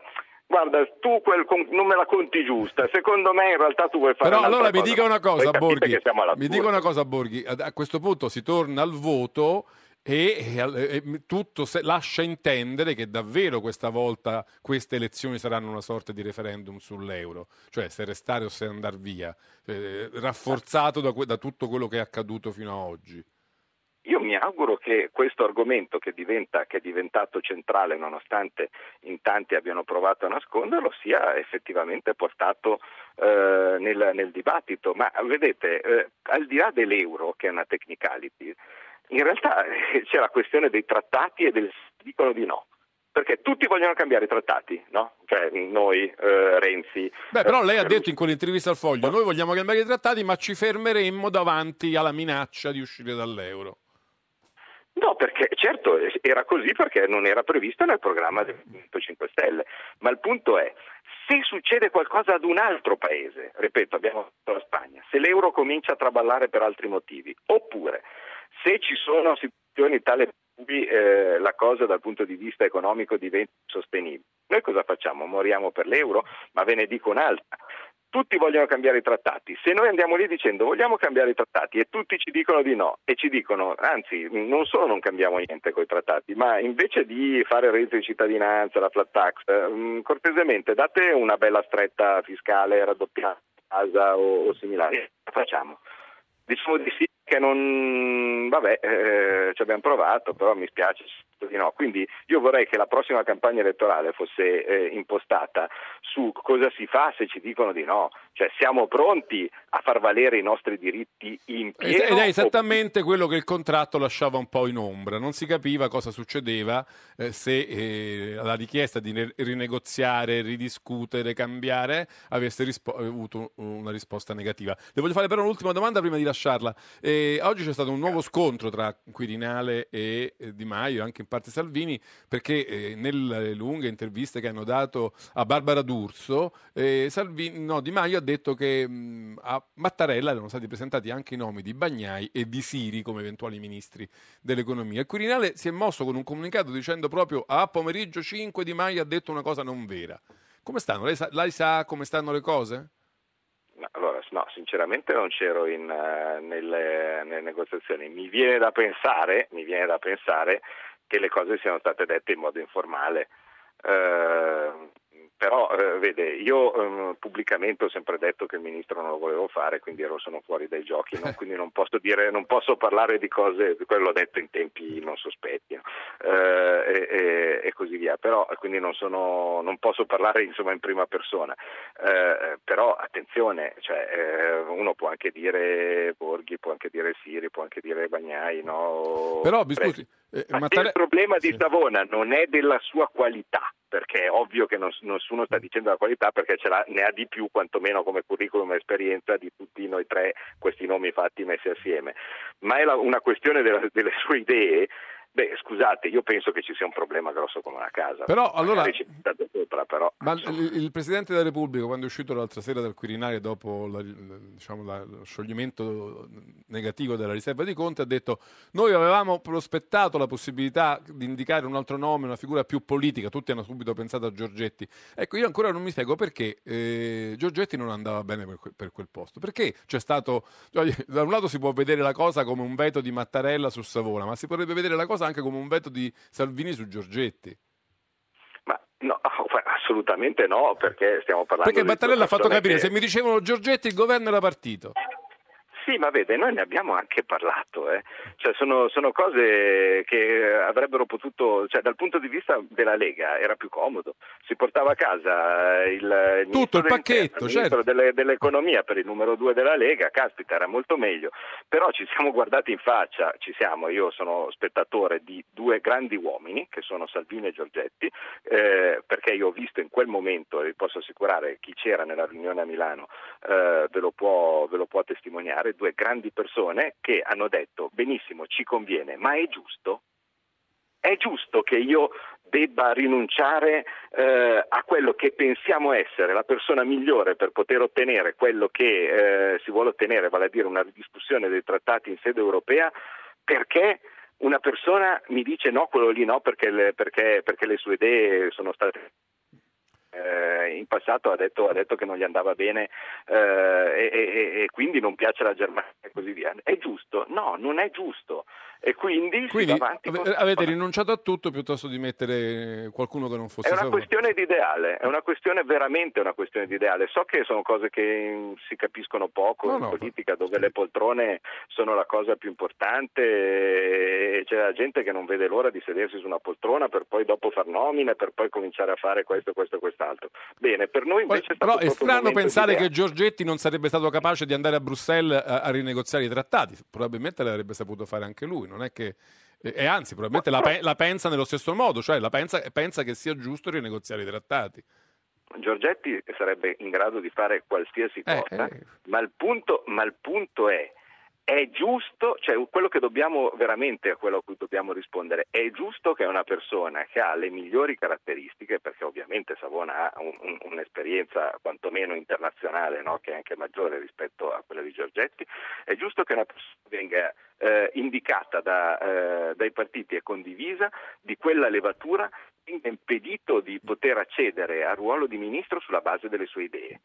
Guarda, tu quel non me la conti giusta, secondo me in realtà tu vuoi fare Però allora mi cosa. dica una cosa, Borghi. Mi dica una cosa, Borghi. A questo punto si torna al voto e, e, e tutto se, lascia intendere che davvero questa volta queste elezioni saranno una sorta di referendum sull'euro, cioè se restare o se andare via, eh, rafforzato da, da tutto quello che è accaduto fino ad oggi. Io mi auguro che questo argomento che, diventa, che, è diventato centrale nonostante in tanti abbiano provato a nasconderlo sia effettivamente portato eh, nel, nel, dibattito. Ma vedete, eh, al di là dell'euro che è una technicality, in realtà eh, c'è la questione dei trattati e del dicono di no perché tutti vogliono cambiare i trattati, no? Cioè noi, eh, Renzi. Beh, però lei ha detto in quell'intervista al Foglio: noi vogliamo cambiare i trattati, ma ci fermeremmo davanti alla minaccia di uscire dall'euro. No, perché certo era così perché non era previsto nel programma del Movimento 5 Stelle, ma il punto è se succede qualcosa ad un altro paese, ripeto, abbiamo la Spagna, se l'euro comincia a traballare per altri motivi, oppure se ci sono situazioni tali per cui eh, la cosa dal punto di vista economico diventa sostenibile, noi cosa facciamo? Moriamo per l'euro? Ma ve ne dico un'altra tutti vogliono cambiare i trattati. Se noi andiamo lì dicendo vogliamo cambiare i trattati e tutti ci dicono di no e ci dicono, anzi, non solo non cambiamo niente con i trattati, ma invece di fare il reddito di cittadinanza, la flat tax, eh, cortesemente date una bella stretta fiscale raddoppiata casa o, o similare. Facciamo. Diciamo di sì che non, vabbè, eh, ci abbiamo provato, però mi spiace di no. Quindi io vorrei che la prossima campagna elettorale fosse eh, impostata su cosa si fa se ci dicono di no, cioè siamo pronti a far valere i nostri diritti in pieno. Ed è esattamente o... quello che il contratto lasciava un po' in ombra, non si capiva cosa succedeva eh, se eh, la richiesta di rinegoziare, ridiscutere, cambiare avesse rispo- avuto una risposta negativa. Le voglio fare però un'ultima domanda prima di lasciarla. Eh, oggi c'è stato un nuovo scontro tra Quirinale e eh, Di Maio, anche in parte Salvini, perché eh, nelle lunghe interviste che hanno dato a Barbara D'Urso, eh, Salvini, no, Di Maio ha detto che mh, a Mattarella erano stati presentati anche i nomi di Bagnai e di Siri come eventuali ministri dell'economia. Quirinale si è mosso con un comunicato dicendo proprio a pomeriggio 5 Di Maio ha detto una cosa non vera. Come stanno? Lei sa, lei sa come stanno le cose? allora, no, sinceramente non c'ero in, uh, nelle, nelle, negoziazioni. Mi viene da pensare, mi viene da pensare che le cose siano state dette in modo informale. Uh, però eh, vede, io eh, pubblicamente ho sempre detto che il ministro non lo volevo fare, quindi ero, sono fuori dai giochi, no? quindi non posso, dire, non posso parlare di cose, quello l'ho detto in tempi non sospetti no? eh, e, e, così via, però quindi non, sono, non posso parlare insomma, in prima persona, eh, però attenzione, cioè, eh, uno può anche dire Borghi, può anche dire Siri, può anche dire Bagnai, no? Però mi scusi, eh, Ma Mattare... il problema di Savona non è della sua qualità, perché è ovvio che non, nessuno sta dicendo la qualità perché ne ha di più quantomeno come curriculum e esperienza di tutti noi tre questi nomi fatti messi assieme, ma è la, una questione della, delle sue idee Beh, scusate, io penso che ci sia un problema grosso come una casa. Però, allora, sopra, però, ma il, il, Presidente della Repubblica, quando è uscito l'altra sera dal Quirinale dopo la, diciamo, la, lo scioglimento negativo della riserva di Conte, ha detto noi avevamo prospettato la possibilità di indicare un altro nome, una figura più politica, tutti hanno subito pensato a Giorgetti. Ecco, io ancora non mi spiego perché eh, Giorgetti non andava bene per, per quel posto. Perché c'è stato, cioè, da un lato si può vedere la cosa come un veto di Mattarella su Savona, ma si potrebbe vedere la cosa cosa anche come un veto di Salvini su Giorgetti. Ma no, assolutamente no, perché stiamo parlando Perché Mattarella ha fatto capire, che... se mi dicevano Giorgetti il governo era partito. Sì, ma vede, noi ne abbiamo anche parlato, eh. cioè, sono, sono, cose che avrebbero potuto, cioè, dal punto di vista della Lega era più comodo, si portava a casa il, il tutto il pacchetto, il certo. delle, dell'economia per il numero due della Lega, caspita, era molto meglio, però ci siamo guardati in faccia, ci siamo, io sono spettatore di due grandi uomini che sono Salvini e Giorgetti, eh, perché io ho visto in quel momento, e vi posso assicurare chi c'era nella riunione a Milano eh, ve, lo può, ve lo può testimoniare, due grandi persone che hanno detto benissimo, ci conviene, ma è giusto? È giusto che io debba rinunciare eh, a quello che pensiamo essere la persona migliore per poter ottenere quello che eh, si vuole ottenere, vale a dire una ridiscussione dei trattati in sede europea, perché una persona mi dice no, quello lì no, perché le, perché, perché le sue idee sono state eh, in passato ha detto, ha detto, che non gli andava bene eh, e, e, e, quindi non piace la Germania e così via. È giusto? No, non è giusto. E quindi, Quindi con- avete rinunciato a tutto piuttosto di mettere qualcuno che non fosse È una stato- questione di ideale, è una questione veramente una questione di ideale. So che sono cose che si capiscono poco No, in no, politica, dove le poltrone sono la cosa più importante e c'è la gente che non vede l'ora di sedersi su una poltrona per poi dopo far nomine, per poi cominciare a fare questo, questo e quest'altro. Bene, per noi Poi, invece è stato però è strano pensare che. Giorgetti non sarebbe stato capace di andare a Bruxelles a, a rinegoziare i trattati. Probabilmente l'avrebbe saputo fare anche lui. Non è che, e, e anzi, probabilmente la, pe- la pensa nello stesso modo, cioè la pensa, pensa che sia giusto rinegoziare i trattati. Giorgetti sarebbe in grado di fare qualsiasi Eh, cosa, eh. Ma, il punto, ma il punto è, è giusto, cioè quello che dobbiamo veramente a quello a cui dobbiamo rispondere, è giusto che una persona che ha le migliori caratteristiche, perché ovviamente Savona ha un- un- un'esperienza quantomeno internazionale, no? che è anche maggiore rispetto a quella di Giorgetti, è giusto che una persona venga eh, indicata da, eh, dai partiti e condivisa di quella levatura impedito di poter accedere al ruolo di ministro sulla base delle sue idee.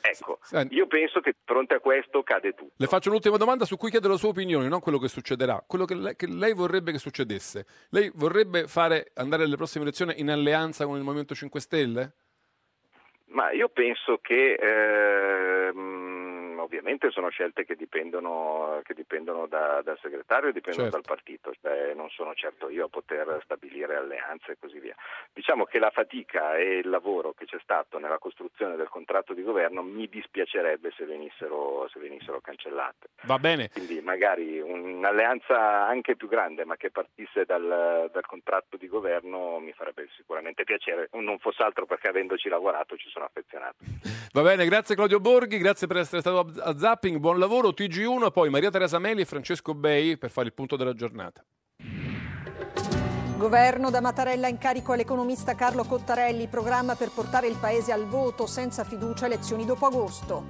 Ecco, io penso che di fronte a questo cade tutto. Le faccio un'ultima domanda su cui chiedo la sua opinione, non quello che succederà, quello che lei, che lei vorrebbe che succedesse. Lei vorrebbe fare andare alle prossime elezioni in alleanza con il Movimento 5 Stelle? Ma io penso che ehm, ovviamente sono scelte che dipendono, che dipendono da- dal segretario e dipendono Certo. dal partito, cioè, non sono certo io a poter stabilire alleanze e così via. Diciamo che la fatica e il lavoro che c'è stato nella costruzione del contratto di governo mi dispiacerebbe se venissero, se venissero cancellate. Va bene. Quindi magari un'alleanza anche più grande ma che partisse dal, dal contratto di governo mi farebbe sicuramente piacere, non fosse altro perché avendoci lavorato ci sono affezionato. Va bene, grazie Claudio Borghi, grazie per essere stato a Zapping, buon lavoro, TG1, poi Maria Teresa Meli e Francesco Bei per fare il punto della giornata. Governo da Mattarella incarico all'economista Carlo Cottarelli, programma per portare il paese al voto senza fiducia elezioni dopo agosto.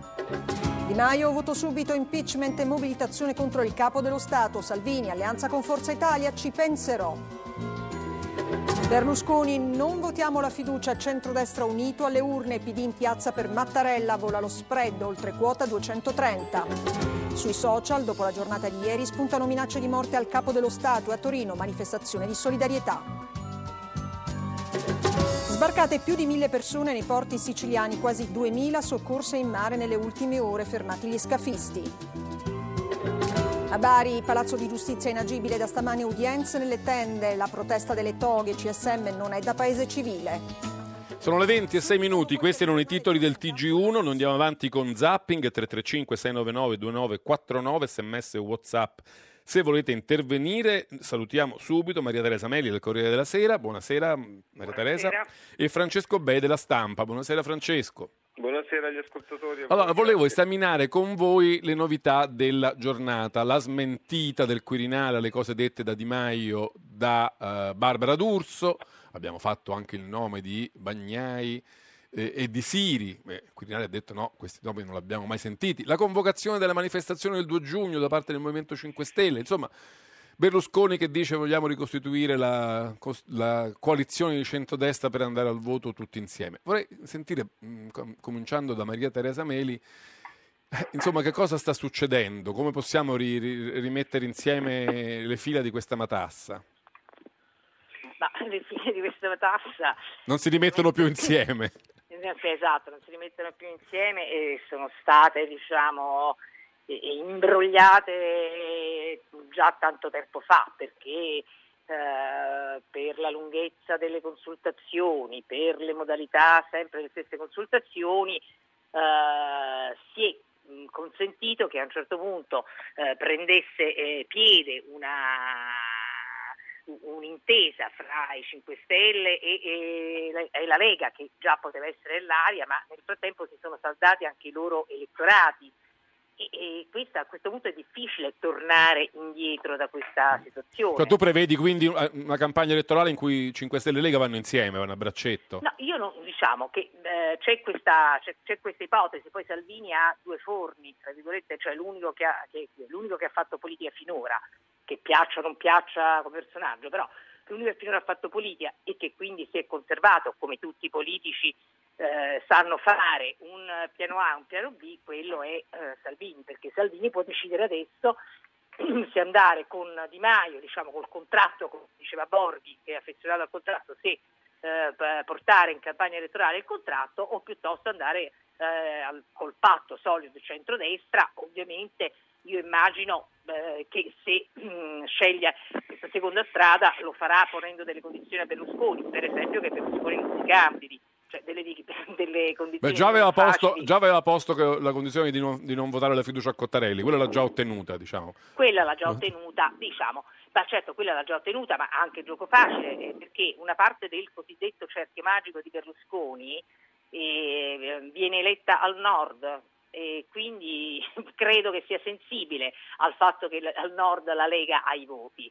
Di Maio, voto subito, impeachment e mobilitazione contro il capo dello Stato. Salvini, alleanza con Forza Italia, ci penserò. Berlusconi, non votiamo la fiducia, centrodestra unito alle urne, PD in piazza per Mattarella, vola lo spread, oltre quota 230. Sui social, dopo la giornata di ieri, spuntano minacce di morte al capo dello Stato a Torino, manifestazione di solidarietà. Sbarcate più di mille persone nei porti siciliani, quasi 2000 soccorse in mare nelle ultime ore, fermati gli scafisti. A Bari, Palazzo di Giustizia inagibile da stamane udienze nelle tende, la protesta delle toghe CSM non è da paese civile. Sono le 20 e 6 minuti, questi erano i titoli del TG1, noi andiamo avanti con Zapping 335 699 2949, sms e whatsapp. Se volete intervenire, salutiamo subito Maria Teresa Meli del Corriere della Sera, buonasera Maria Teresa, e Francesco Bei della Stampa, buonasera Francesco. Buonasera agli ascoltatori. Allora, volevo esaminare con voi le novità della giornata, la smentita del Quirinale alle cose dette da Di Maio da eh, Barbara D'Urso, abbiamo fatto anche il nome di Bagnai eh, e di Siri, Beh, il Quirinale ha detto no, questi nomi non li abbiamo mai sentiti, la convocazione della manifestazione del 2 giugno da parte del Movimento 5 Stelle, insomma Berlusconi che dice vogliamo ricostituire la, la coalizione di centrodestra per andare al voto tutti insieme. Vorrei sentire, com- cominciando da Maria Teresa Meli, eh, insomma che cosa sta succedendo, come possiamo ri- ri- rimettere insieme le fila di questa matassa. Ma le figlie di questa tassa Non si rimettono più insieme. esatto, non si rimettono più insieme e sono state, diciamo, imbrogliate già tanto tempo fa perché eh, per la lunghezza delle consultazioni, per le modalità sempre le stesse consultazioni, eh, si è mh, consentito che a un certo punto eh, prendesse eh, piede una un'intesa fra i 5 Stelle e, e- e la Lega che già poteva essere nell'aria, ma nel frattempo si sono saldati anche i loro elettorati. E, e questa- a questo punto è difficile tornare indietro da questa situazione. Cioè, tu prevedi quindi una una campagna elettorale in cui 5 Stelle e Lega vanno insieme, vanno a braccetto? No, io non, diciamo che eh, c'è, questa, c'è, c'è questa ipotesi, poi Salvini ha due forni, tra virgolette, cioè l'unico che ha, che- l'unico che ha fatto politica finora, che piaccia o non piaccia come personaggio, però l'unico che finora ha fatto politica e che quindi si è conservato, come tutti i politici eh, sanno fare, un piano A e un piano B, quello è eh, Salvini, perché Salvini può decidere adesso se andare con Di Maio, diciamo col contratto, come diceva Borghi, che è affezionato al contratto, se eh, portare in campagna elettorale il contratto o piuttosto andare eh, al- col patto solido centrodestra, ovviamente io immagino eh, che se mh, sceglie questa seconda strada lo farà ponendo delle condizioni a Berlusconi, per esempio che Berlusconi non si candidi, cioè delle, delle condizioni Beh, già, aveva posto, già aveva posto che la condizione di non, di non votare la fiducia a Cottarelli, quella l'ha già ottenuta, diciamo. quella l'ha già Eh. ottenuta, diciamo. Ma certo, quella l'ha già ottenuta, ma anche gioco facile, eh, perché una parte del cosiddetto cerchio magico di Berlusconi eh, viene eletta al nord e quindi credo che sia sensibile al fatto che al nord la Lega ha i voti.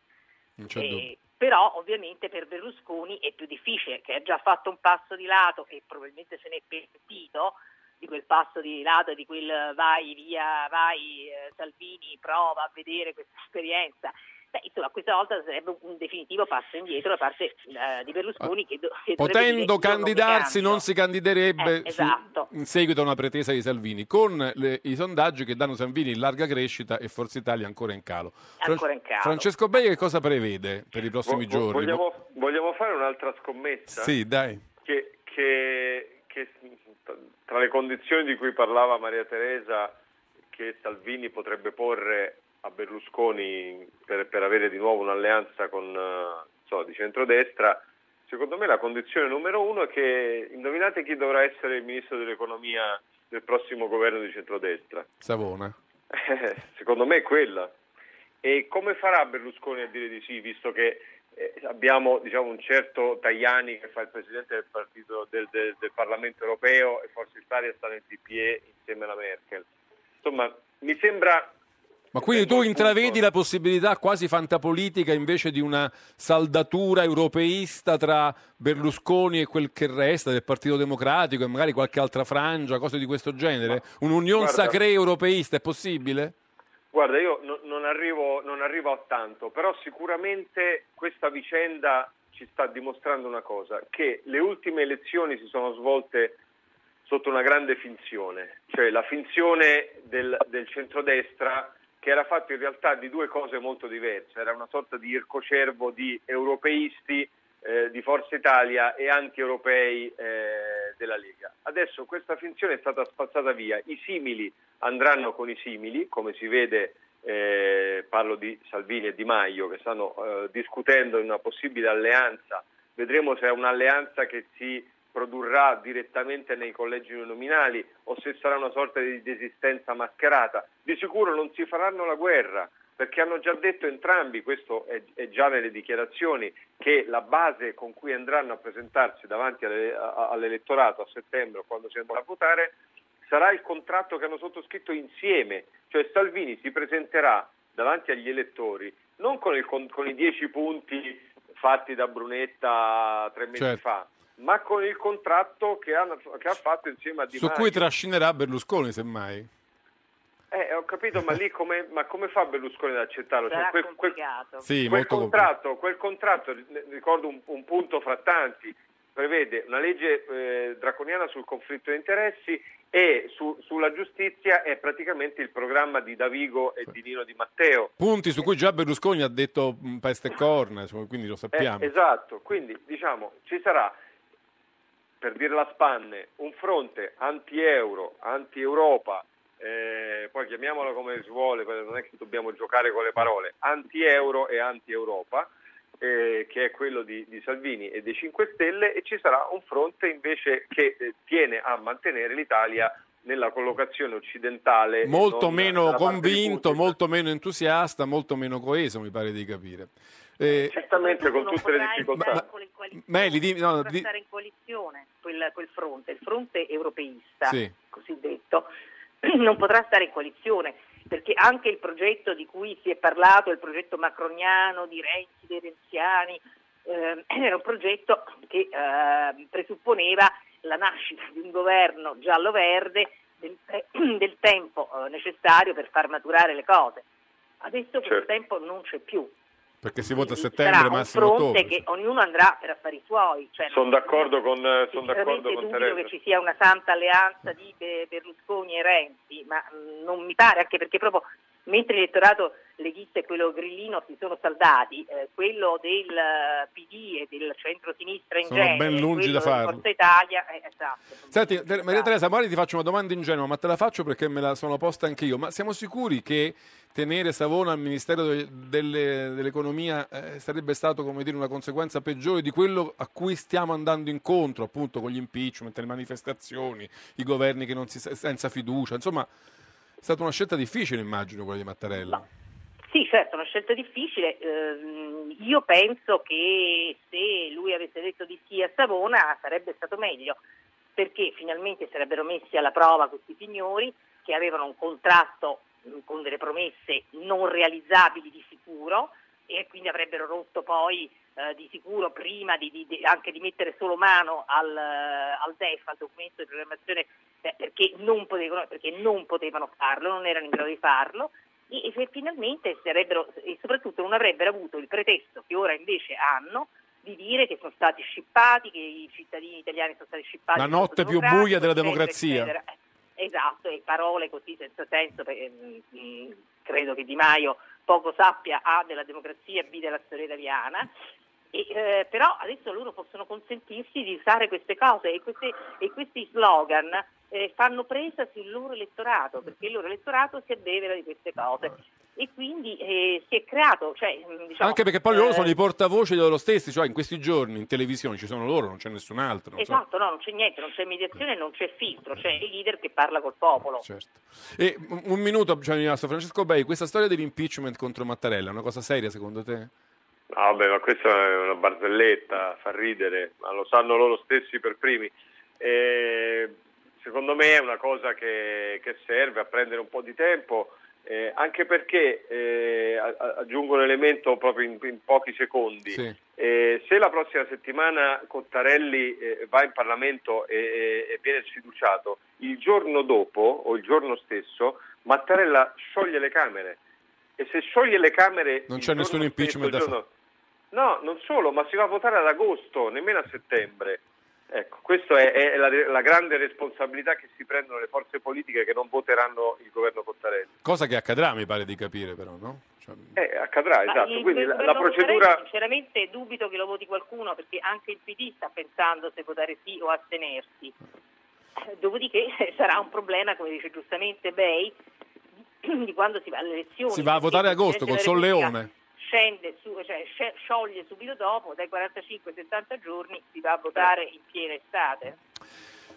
Eh, però ovviamente per Berlusconi è più difficile, che ha già fatto un passo di lato e probabilmente se ne è pentito di quel passo di lato, di quel vai via, vai eh, Salvini, prova a vedere questa esperienza. Beh, insomma, questa volta sarebbe un definitivo passo indietro da parte eh, di Berlusconi che, do- che Potendo "Io non mi candidarsi cambio". non si candiderebbe Eh, su- esatto. in seguito a una pretesa di Salvini, con le- i sondaggi che danno Salvini in larga crescita e Forza Italia ancora in calo. Ancora in calo. Francesco Bei che cosa prevede per i prossimi vo- giorni? Vogliamo, vogliamo fare un'altra scommessa? Sì, dai. Che, che- che tra le condizioni di cui parlava Maria Teresa che Salvini potrebbe porre a Berlusconi per, per avere di nuovo un'alleanza con, eh, insomma, di centrodestra, secondo me la condizione numero uno è che indovinate chi dovrà essere il ministro dell'economia del prossimo governo di centrodestra. Savona. Eh, Secondo me è quella. E come farà Berlusconi a dire di sì, visto che eh, abbiamo diciamo, un certo Tajani che fa il presidente del, partito, del, del- del Parlamento europeo e Forza Italia sta nel PPE insieme alla Merkel. Insomma, mi sembra Ma quindi tu intravedi la possibilità quasi fantapolitica invece di una saldatura europeista tra Berlusconi e quel che resta del Partito Democratico e magari qualche altra frangia, cose di questo genere? Un'unione sacrée europeista è possibile? Guarda, io no- non, arrivo, non arrivo a tanto, però sicuramente questa vicenda ci sta dimostrando una cosa, che le ultime elezioni si sono svolte sotto una grande finzione, cioè la finzione del, del centrodestra che era fatto in realtà di due cose molto diverse, era una sorta di ircocervo di europeisti eh, di Forza Italia e anti-europei eh, della Lega. Adesso questa finzione è stata spazzata via, i simili andranno con i simili, come si vede eh, parlo di Salvini e Di Maio che stanno eh, discutendo in una possibile alleanza, vedremo se è un'alleanza che si produrrà direttamente nei collegi nominali o se sarà una sorta di desistenza mascherata. Di sicuro non si faranno la guerra perché hanno già detto entrambi, questo è, è già nelle dichiarazioni, che la base con cui andranno a presentarsi davanti alle- a- all'elettorato a settembre quando si andrà a votare sarà il contratto che hanno sottoscritto insieme, cioè Salvini si presenterà davanti agli elettori non con, il- con- con i dieci punti fatti da Brunetta tre mesi Certo. fa, ma con il contratto che, hanno- che ha fatto insieme a Di Su Maio. cui trascinerà Berlusconi, semmai. Eh, ho capito, ma lì come, ma come fa Berlusconi ad accettarlo? Cioè, Sarà quel, quel- complicato. Sì, quel molto contratto, quel contratto, ricordo un, un punto fra tanti, prevede una legge eh, draconiana sul conflitto di interessi e su- sulla giustizia è praticamente il programma di Davigo e di Nino Di Matteo. Punti su cui già Berlusconi ha detto mh, peste e corna, quindi lo Eh, sappiamo. esatto, quindi diciamo ci sarà, per dire la spanne, un fronte anti-euro, anti-Europa, eh, poi chiamiamolo come si vuole, perché non è che dobbiamo giocare con le parole, anti-euro e anti-Europa, eh, che è quello di, di Salvini e dei 5 Stelle, e ci sarà un fronte invece che eh, tiene a mantenere l'Italia nella collocazione occidentale. molto meno convinto, molto meno entusiasta, molto meno coeso, mi pare di capire. Eh, Certamente con tutte le difficoltà. coalizioni, Meli, di- no, potrà di- stare in coalizione quel, quel fronte, il fronte europeista Sì. cosiddetto, non potrà stare in coalizione perché anche il progetto di cui si è parlato, il progetto macroniano di Renzi, dei renziani, ehm, era un progetto che eh, presupponeva la nascita di un governo giallo-verde del, te- del tempo eh, necessario per far maturare le cose. Adesso quel Certo. tempo non c'è più. Perché si vota a settembre, un massimo fronte ottobre. che ognuno andrà per affari suoi. Cioè, Sono d'accordo con, eh, son d'accordo con dubito Teresa. che ci sia una santa alleanza di Be- Berlusconi e Renzi, ma mh, non mi pare, anche perché proprio mentre l'elettorato leghista e quello grillino si sono saldati, eh, quello del eh, PD e del centro-sinistra in Sono genere, ben lungi da farlo. Forza Italia, eh, esatto. Senti, Ter- Maria Teresa, magari ti faccio una domanda ingenua, ma te la faccio perché me la sono posta anche io. Ma siamo sicuri che tenere Savona al Ministero de- delle- dell'Economia eh, sarebbe stato, come dire, una conseguenza peggiore di quello a cui stiamo andando incontro, appunto, con gli impeachment, le manifestazioni, i governi che non si senza fiducia, insomma, è stata una scelta difficile, immagino, quella di Mattarella. Sì, certo, una scelta difficile. Ehm, io penso che se lui avesse detto di sì a Savona sarebbe stato meglio, perché finalmente sarebbero messi alla prova questi signori che avevano un contratto mh, con delle promesse non realizzabili di sicuro e quindi avrebbero rotto poi eh, di sicuro prima di- di- anche di mettere solo mano al, eh, al DEF, al documento di programmazione, eh, perché, non potevano, perché non potevano farlo, non erano in grado di farlo e, finalmente sarebbero, e soprattutto non avrebbero avuto il pretesto che ora invece hanno di dire che sono stati scippati, che i cittadini italiani sono stati scippati. La notte più buia della democrazia. eccetera. Eh, Esatto, e parole così senza senso, perché, mm, mm, credo che Di Maio poco sappia A della democrazia, B della storia italiana. E, eh, però adesso loro possono consentirsi di usare queste cose e, queste- e questi slogan eh, fanno presa sul loro elettorato, perché il loro elettorato si abbevera di queste cose. E quindi eh, si è creato, cioè, mm, diciamo, Anche perché poi loro eh, sono i portavoce di loro stessi, cioè in questi giorni in televisione ci sono loro, non c'è nessun altro. non so. Esatto, no, non c'è niente, non c'è mediazione, non c'è filtro, c'è il leader che parla col popolo. Certo. E un un minuto, cioè, Francesco Bei, questa storia dell'impeachment contro Mattarella è una cosa seria secondo te? No, vabbè, ma questa è una barzelletta, fa ridere, ma lo sanno loro stessi per primi. E secondo me è una cosa che, che serve a prendere un po' di tempo, eh, anche perché, eh, aggiungo un elemento proprio in, in pochi secondi, Sì. Eh, se la prossima settimana Cottarelli eh, va in Parlamento e, e- viene sfiduciato, il giorno dopo o il giorno stesso Mattarella scioglie le Camere e se scioglie le Camere... Non c'è nessun impeachment da giorno- No, non solo, ma si va a votare ad agosto, nemmeno a settembre. Ecco, questa è, è la, la grande responsabilità che si prendono le forze politiche che non voteranno il governo Cottarelli. Cosa che accadrà, mi pare di capire però, no? Cioè, Eh, accadrà, Ma esatto. il- Quindi il la, la procedura... Sinceramente dubito che lo voti qualcuno perché anche il PD sta pensando se votare sì o astenersi. Eh, Dopodiché sarà un problema, come dice giustamente Bei, di quando si va alle elezioni. Si va a votare il agosto col solleone. Scende su, cioè, scioglie subito dopo, dai 45 ai 70 giorni si va a votare in piena estate.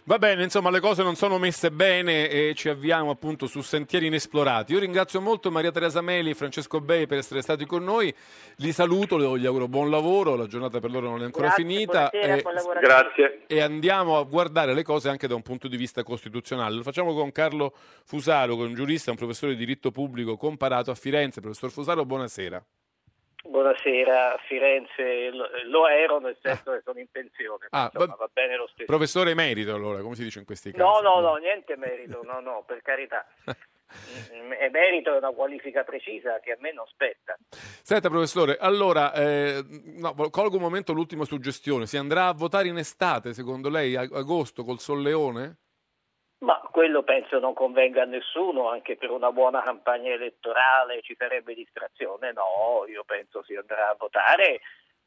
Va bene, insomma, le cose non sono messe bene e ci avviamo appunto su sentieri inesplorati. Io ringrazio molto Maria Teresa Meli e Francesco Bei per essere stati con noi. Li saluto, le- gli auguro buon lavoro, la giornata per loro non è ancora Grazie, finita. buonasera, e-. Grazie. e andiamo a guardare le cose anche da un punto di vista costituzionale. Lo facciamo con Carlo Fusaro, che è un giurista, un professore di diritto pubblico comparato a Firenze. Professor Fusaro, buonasera. Buonasera, Firenze lo, ero nel senso che sono in pensione, Ah, insomma, va- va bene lo stesso. Professore emerito, allora, come si dice in questi casi? No, no, no, niente merito, no, no, per carità. E merito è una qualifica precisa che a me non spetta. Senta, professore, allora, eh, no, colgo un momento l'ultima suggestione. Si andrà a votare in estate, secondo lei, a- agosto col solleone? Ma quello penso non convenga a nessuno, anche per una buona campagna elettorale ci sarebbe distrazione. No, io penso si andrà a votare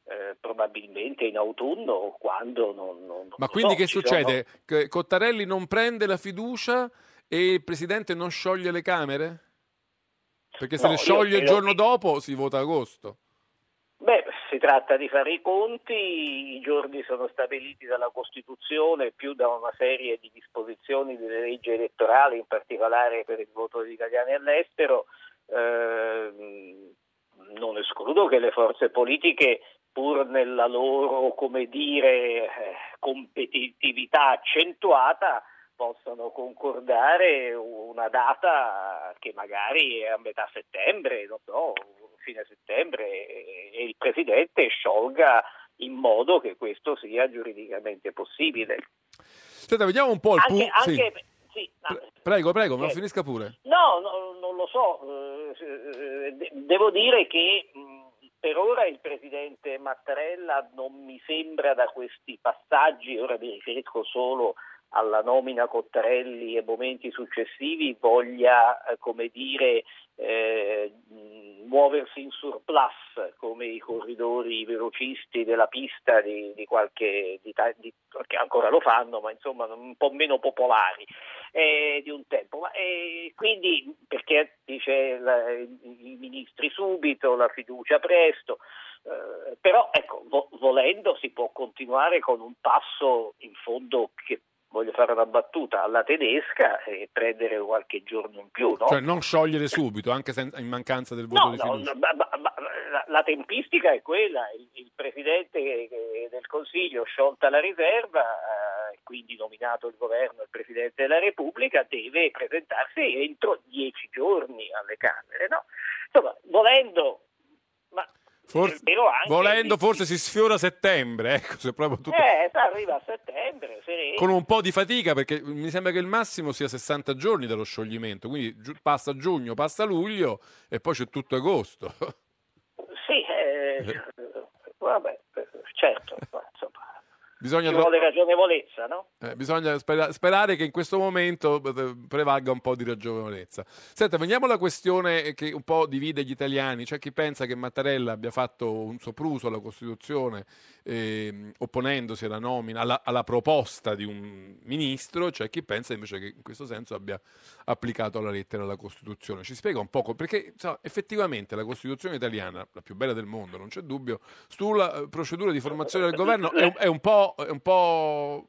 eh, probabilmente in autunno, quando non, non- Ma quindi so, che succede? Che Cottarelli non prende la fiducia e il Presidente non scioglie le Camere? Perché se No, le io scioglie il giorno che- dopo si vota agosto. Si tratta di fare i conti, i giorni sono stabiliti dalla Costituzione più da una serie di disposizioni delle leggi elettorali, in particolare per il voto degli italiani all'estero. Ehm, non escludo che le forze politiche, pur nella loro, come dire, eh, competitività accentuata, possano concordare una data che magari è a metà settembre, non so, fine settembre, e il Presidente sciolga in modo che questo sia giuridicamente possibile. Senta, vediamo un po' il Anche, punto. Sì. anche- sì, no, Prego, prego, ma Sì. finisca pure. No, no, non lo so. eh, eh, de- devo dire che per ora il Presidente Mattarella non mi sembra da questi passaggi, ora mi riferisco solo alla nomina Cottarelli e momenti successivi, voglia, eh, come dire, eh, muoversi in surplus come i corridori velocisti della pista di, di qualche, di, di, che ancora lo fanno, ma insomma un po' meno popolari eh, di un tempo. Ma, eh, quindi perché dice la, i ministri subito, la fiducia presto, eh, però ecco, vo- volendo si può continuare con un passo in fondo che voglio fare una battuta alla tedesca e prendere qualche giorno in più. No? Cioè non sciogliere subito, anche senza, in mancanza del voto no, di no, fiducia. ma, ma, ma, la, la, tempistica è quella, il, il Presidente del Consiglio sciolta la riserva, eh, quindi nominato il governo e il Presidente della Repubblica, deve presentarsi entro dieci giorni alle Camere. No? Insomma, volendo... Ma Forse, volendo, forse si sfiora settembre, ecco, se proprio tutto... Eh, arriva a settembre, sereno. Con un po' di fatica, perché mi sembra che il massimo sia 60 giorni dallo scioglimento, quindi gi- passa giugno, passa luglio e poi c'è tutto agosto. Sì, eh, vabbè, certo, Bisogna, ci vuole ragionevolezza, no? eh, bisogna spera- sperare che in questo momento eh, prevalga un po' di ragionevolezza. Senta, veniamo alla questione che un po' divide gli italiani. C'è chi pensa che Mattarella abbia fatto un sopruso alla Costituzione eh, opponendosi alla nomina, alla, alla, proposta di un ministro, c'è chi pensa invece che in questo senso abbia applicato alla lettera la Costituzione. Ci spiega un po' perché so, effettivamente la Costituzione italiana, la più bella del mondo, non c'è dubbio, sulla eh, procedura di formazione del governo è, è un po' è un po'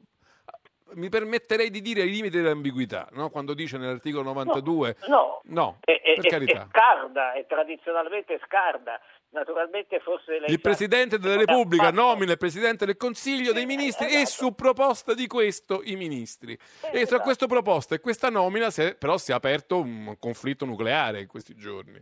mi permetterei di dire ai limiti dell'ambiguità, no? quando dice nell'articolo 92 no, no è, per è, carità. È scarda, è tradizionalmente scarda. Naturalmente forse il Presidente della Repubblica nomina il Presidente del Consiglio dei Ministri esatto. e su proposta di questo i ministri. Eh, e tra esatto. questa proposta e questa nomina però si è aperto un conflitto nucleare in questi giorni.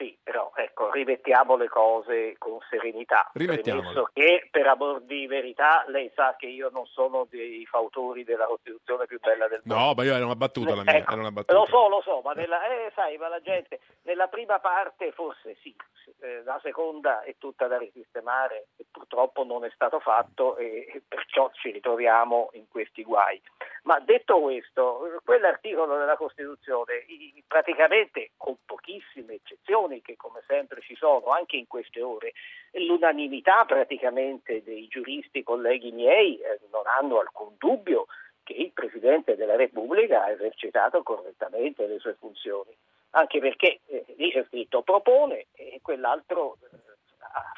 Sì, però ecco, rimettiamo le cose con serenità. Premesso che per amor di verità lei sa che io non sono dei fautori della Costituzione più bella del mondo. No, ma io era una battuta la mia, Ecco, una battuta. Lo so, lo so, ma nella, eh, sai, ma la gente nella prima parte forse sì, eh, la seconda è tutta da risistemare e purtroppo non è stato fatto e, e perciò ci ritroviamo in questi guai. Ma detto questo, quell'articolo della Costituzione praticamente con pochissime eccezioni che come sempre ci sono anche in queste ore, l'unanimità praticamente dei giuristi colleghi miei eh, non hanno alcun dubbio che il Presidente della Repubblica ha esercitato correttamente le sue funzioni, anche perché eh, lì c'è scritto propone e quell'altro eh,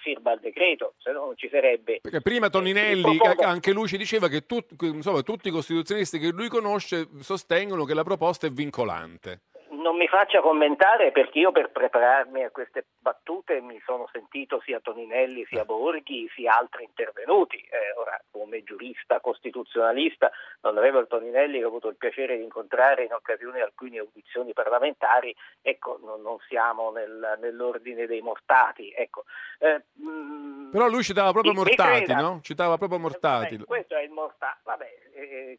firma il decreto, se no non ci sarebbe. Perché prima Toninelli, Il propongo- anche lui ci diceva che tut- insomma, tutti i costituzionalisti che lui conosce sostengono che la proposta è vincolante. Non mi faccia commentare perché io per prepararmi a queste battute mi sono sentito sia Toninelli sia Borghi sia altri intervenuti. Eh, ora, come giurista costituzionalista, non avevo il Toninelli che ho avuto il piacere di incontrare in occasione di alcune audizioni parlamentari, ecco, non, non siamo nel- nell'ordine dei mortati. Ecco. Eh, mm, Però lui citava proprio Mortati, creda. no? Citava proprio Mortati. Eh, questo è il mortale. Vabbè, eh,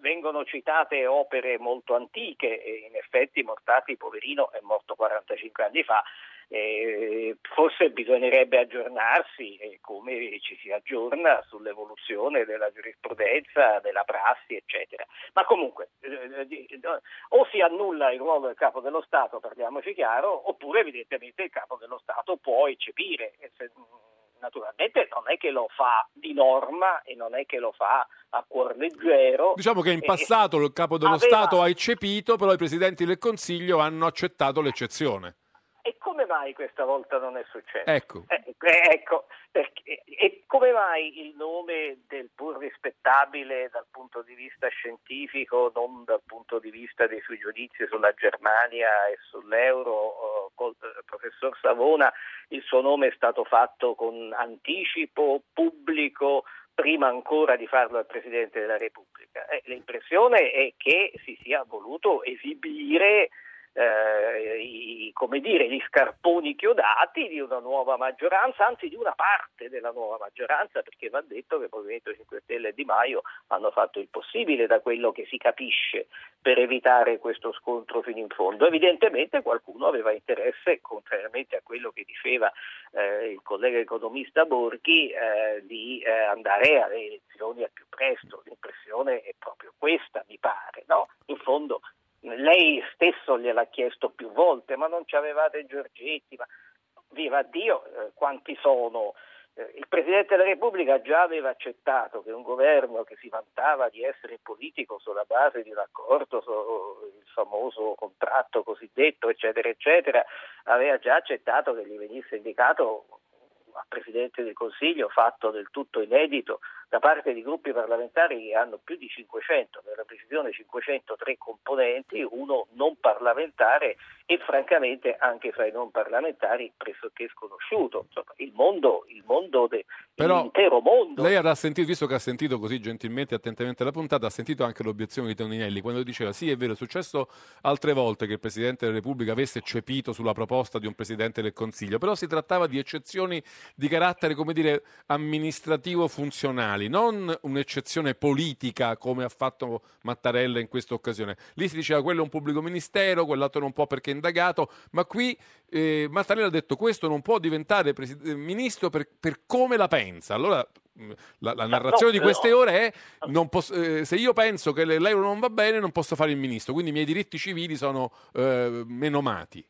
vengono citate opere molto antiche e in effetti Mortati, poverino, è morto 45 anni fa. eh, forse bisognerebbe aggiornarsi eh, come ci si aggiorna sull'evoluzione della giurisprudenza, della prassi, eccetera. Ma comunque, eh, o si annulla il ruolo del capo dello Stato, parliamoci chiaro, oppure evidentemente il capo dello Stato può eccepire. Se- naturalmente non è che lo fa di norma e non è che lo fa a cuor leggero. Diciamo che in passato il capo dello aveva- Stato ha eccepito, però i presidenti del Consiglio hanno accettato l'eccezione. E come mai questa volta non è successo? Ecco. Eh, eh, ecco, perché- e come mai il nome del pur rispettabile dal punto di vista scientifico, non dal punto di vista dei suoi giudizi sulla Germania e sull'euro, col eh, professor Savona, il suo nome è stato fatto con anticipo pubblico prima ancora di farlo al Presidente della Repubblica. Eh, l'impressione è che si sia voluto esibire eh, i, come dire, gli scarponi chiodati di una nuova maggioranza, anzi di una parte della nuova maggioranza, perché va detto che il Movimento 5 Stelle e Di Maio hanno fatto il possibile da quello che si capisce per evitare questo scontro fino in fondo. Evidentemente qualcuno aveva interesse, contrariamente a quello che diceva eh, il collega economista Borghi, eh, di eh, andare alle elezioni al più presto. L'impressione è proprio questa, mi pare. No? In fondo lei stesso gliel'ha chiesto più volte, ma non ci avevate Giorgetti, ma viva Dio, eh, quanti sono? Eh, il Presidente della Repubblica già aveva accettato che un governo che si vantava di essere politico sulla base di un accordo, il famoso contratto cosiddetto, eccetera, eccetera, aveva già accettato che gli venisse indicato a Presidente del Consiglio fatto del tutto inedito da parte di gruppi parlamentari che hanno più di 500, nella precisione 503 componenti, uno non parlamentare e francamente anche fra i non parlamentari pressoché sconosciuto. Insomma, il mondo, il mondo de, Però l'intero mondo. Lei avrà sentito, visto che ha sentito così gentilmente e attentamente la puntata, ha sentito anche l'obiezione di Toninelli quando diceva sì è vero, è successo altre volte che il Presidente della Repubblica avesse cepito sulla proposta di un Presidente del Consiglio, però si trattava di eccezioni di carattere, come dire, amministrativo funzionale penali, non un'eccezione politica come ha fatto Mattarella in questa occasione. Lì si diceva quello è un pubblico ministero, quell'altro non può perché è indagato, ma qui eh, Mattarella ha detto questo non può diventare pres- eh, ministro per, per come la pensa. Allora la, la, narrazione no, di queste ore è posso, eh, se io penso che l'euro non va bene non posso fare il ministro, quindi i miei diritti civili sono eh, menomati.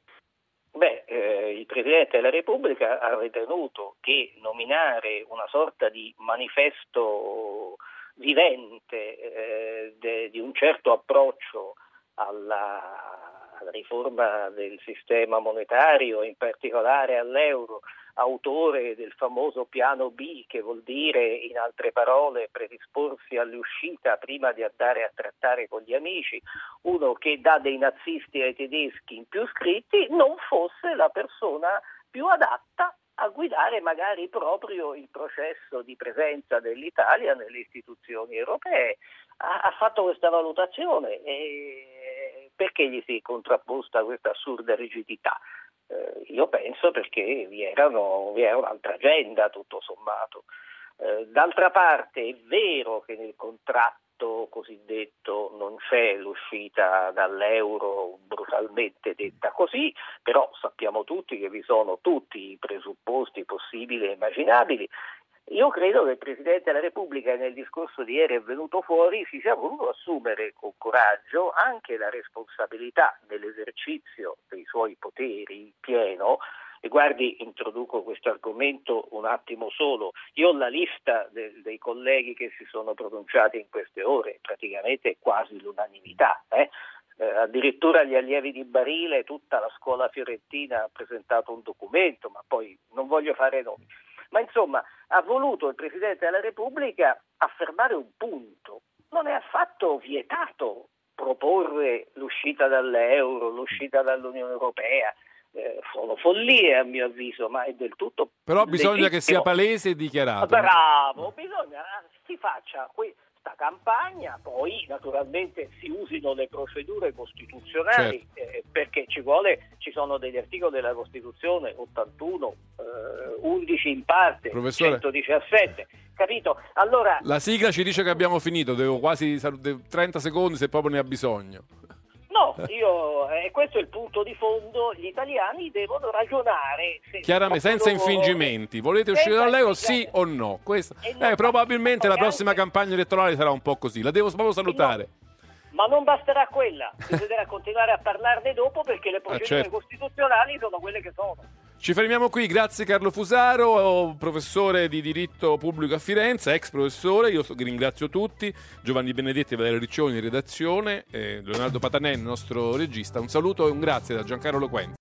Presidente della Repubblica ha ritenuto che nominare una sorta di manifesto vivente eh, de, di un certo approccio alla, alla riforma del sistema monetario, in particolare all'euro, autore del famoso piano B, che vuol dire in altre parole predisporsi all'uscita prima di andare a trattare con gli amici, uno che dà dei nazisti ai tedeschi in più scritti, non fosse la persona più adatta a guidare magari proprio il processo di presenza dell'Italia nelle istituzioni europee. Ha, ha fatto questa valutazione e perché gli si è contrapposta questa assurda rigidità? Eh, io penso perché vi, erano, vi, era un'altra agenda tutto sommato. Eh, d'altra parte è vero che nel contratto cosiddetto non c'è l'uscita dall'euro brutalmente detta così, però sappiamo tutti che vi sono tutti i presupposti possibili e immaginabili io credo che il Presidente della Repubblica nel discorso di ieri è venuto fuori si sia voluto assumere con coraggio anche la responsabilità dell'esercizio dei suoi poteri pieno e guardi, introduco questo argomento un attimo solo. Io ho la lista de- dei colleghi che si sono pronunciati in queste ore, praticamente quasi l'unanimità. Eh? Eh, addirittura gli allievi di Barile, tutta la scuola fiorentina ha presentato un documento, ma poi non voglio fare nomi. Ma insomma ha voluto il Presidente della Repubblica affermare un punto. Non è affatto vietato proporre l'uscita dall'euro, l'uscita dall'Unione Europea. Eh, sono follie a mio avviso, ma è del tutto. Però bisogna legittimo. che sia palese e dichiarato. Bravo, bisogna si faccia qui questa campagna, poi naturalmente si usino le procedure costituzionali certo. eh, perché ci vuole, ci sono degli articoli della Costituzione 81, eh, 11 in parte, Professore. 117, capito? Allora, La sigla ci dice che abbiamo finito, devo quasi 30 secondi se proprio ne ha bisogno. No, io, eh, questo è il punto di fondo, gli italiani devono ragionare. Se Chiaramente, senza loro... infingimenti. Volete uscire dall'euro, sì o no? Questa, eh, probabilmente la prossima anche... campagna elettorale sarà un po' così. La devo proprio salutare. No. Ma non basterà quella, bisognerà continuare a parlarne dopo perché le ah, procedure certo. costituzionali sono quelle che sono. Ci fermiamo qui, grazie Carlo Fusaro, professore di diritto pubblico a Firenze, ex professore, io ringrazio tutti, Giovanni Benedetti e Valerio Riccioni in redazione, Leonardo Patanè, il nostro regista, un saluto e un grazie da Giancarlo Loquenzi.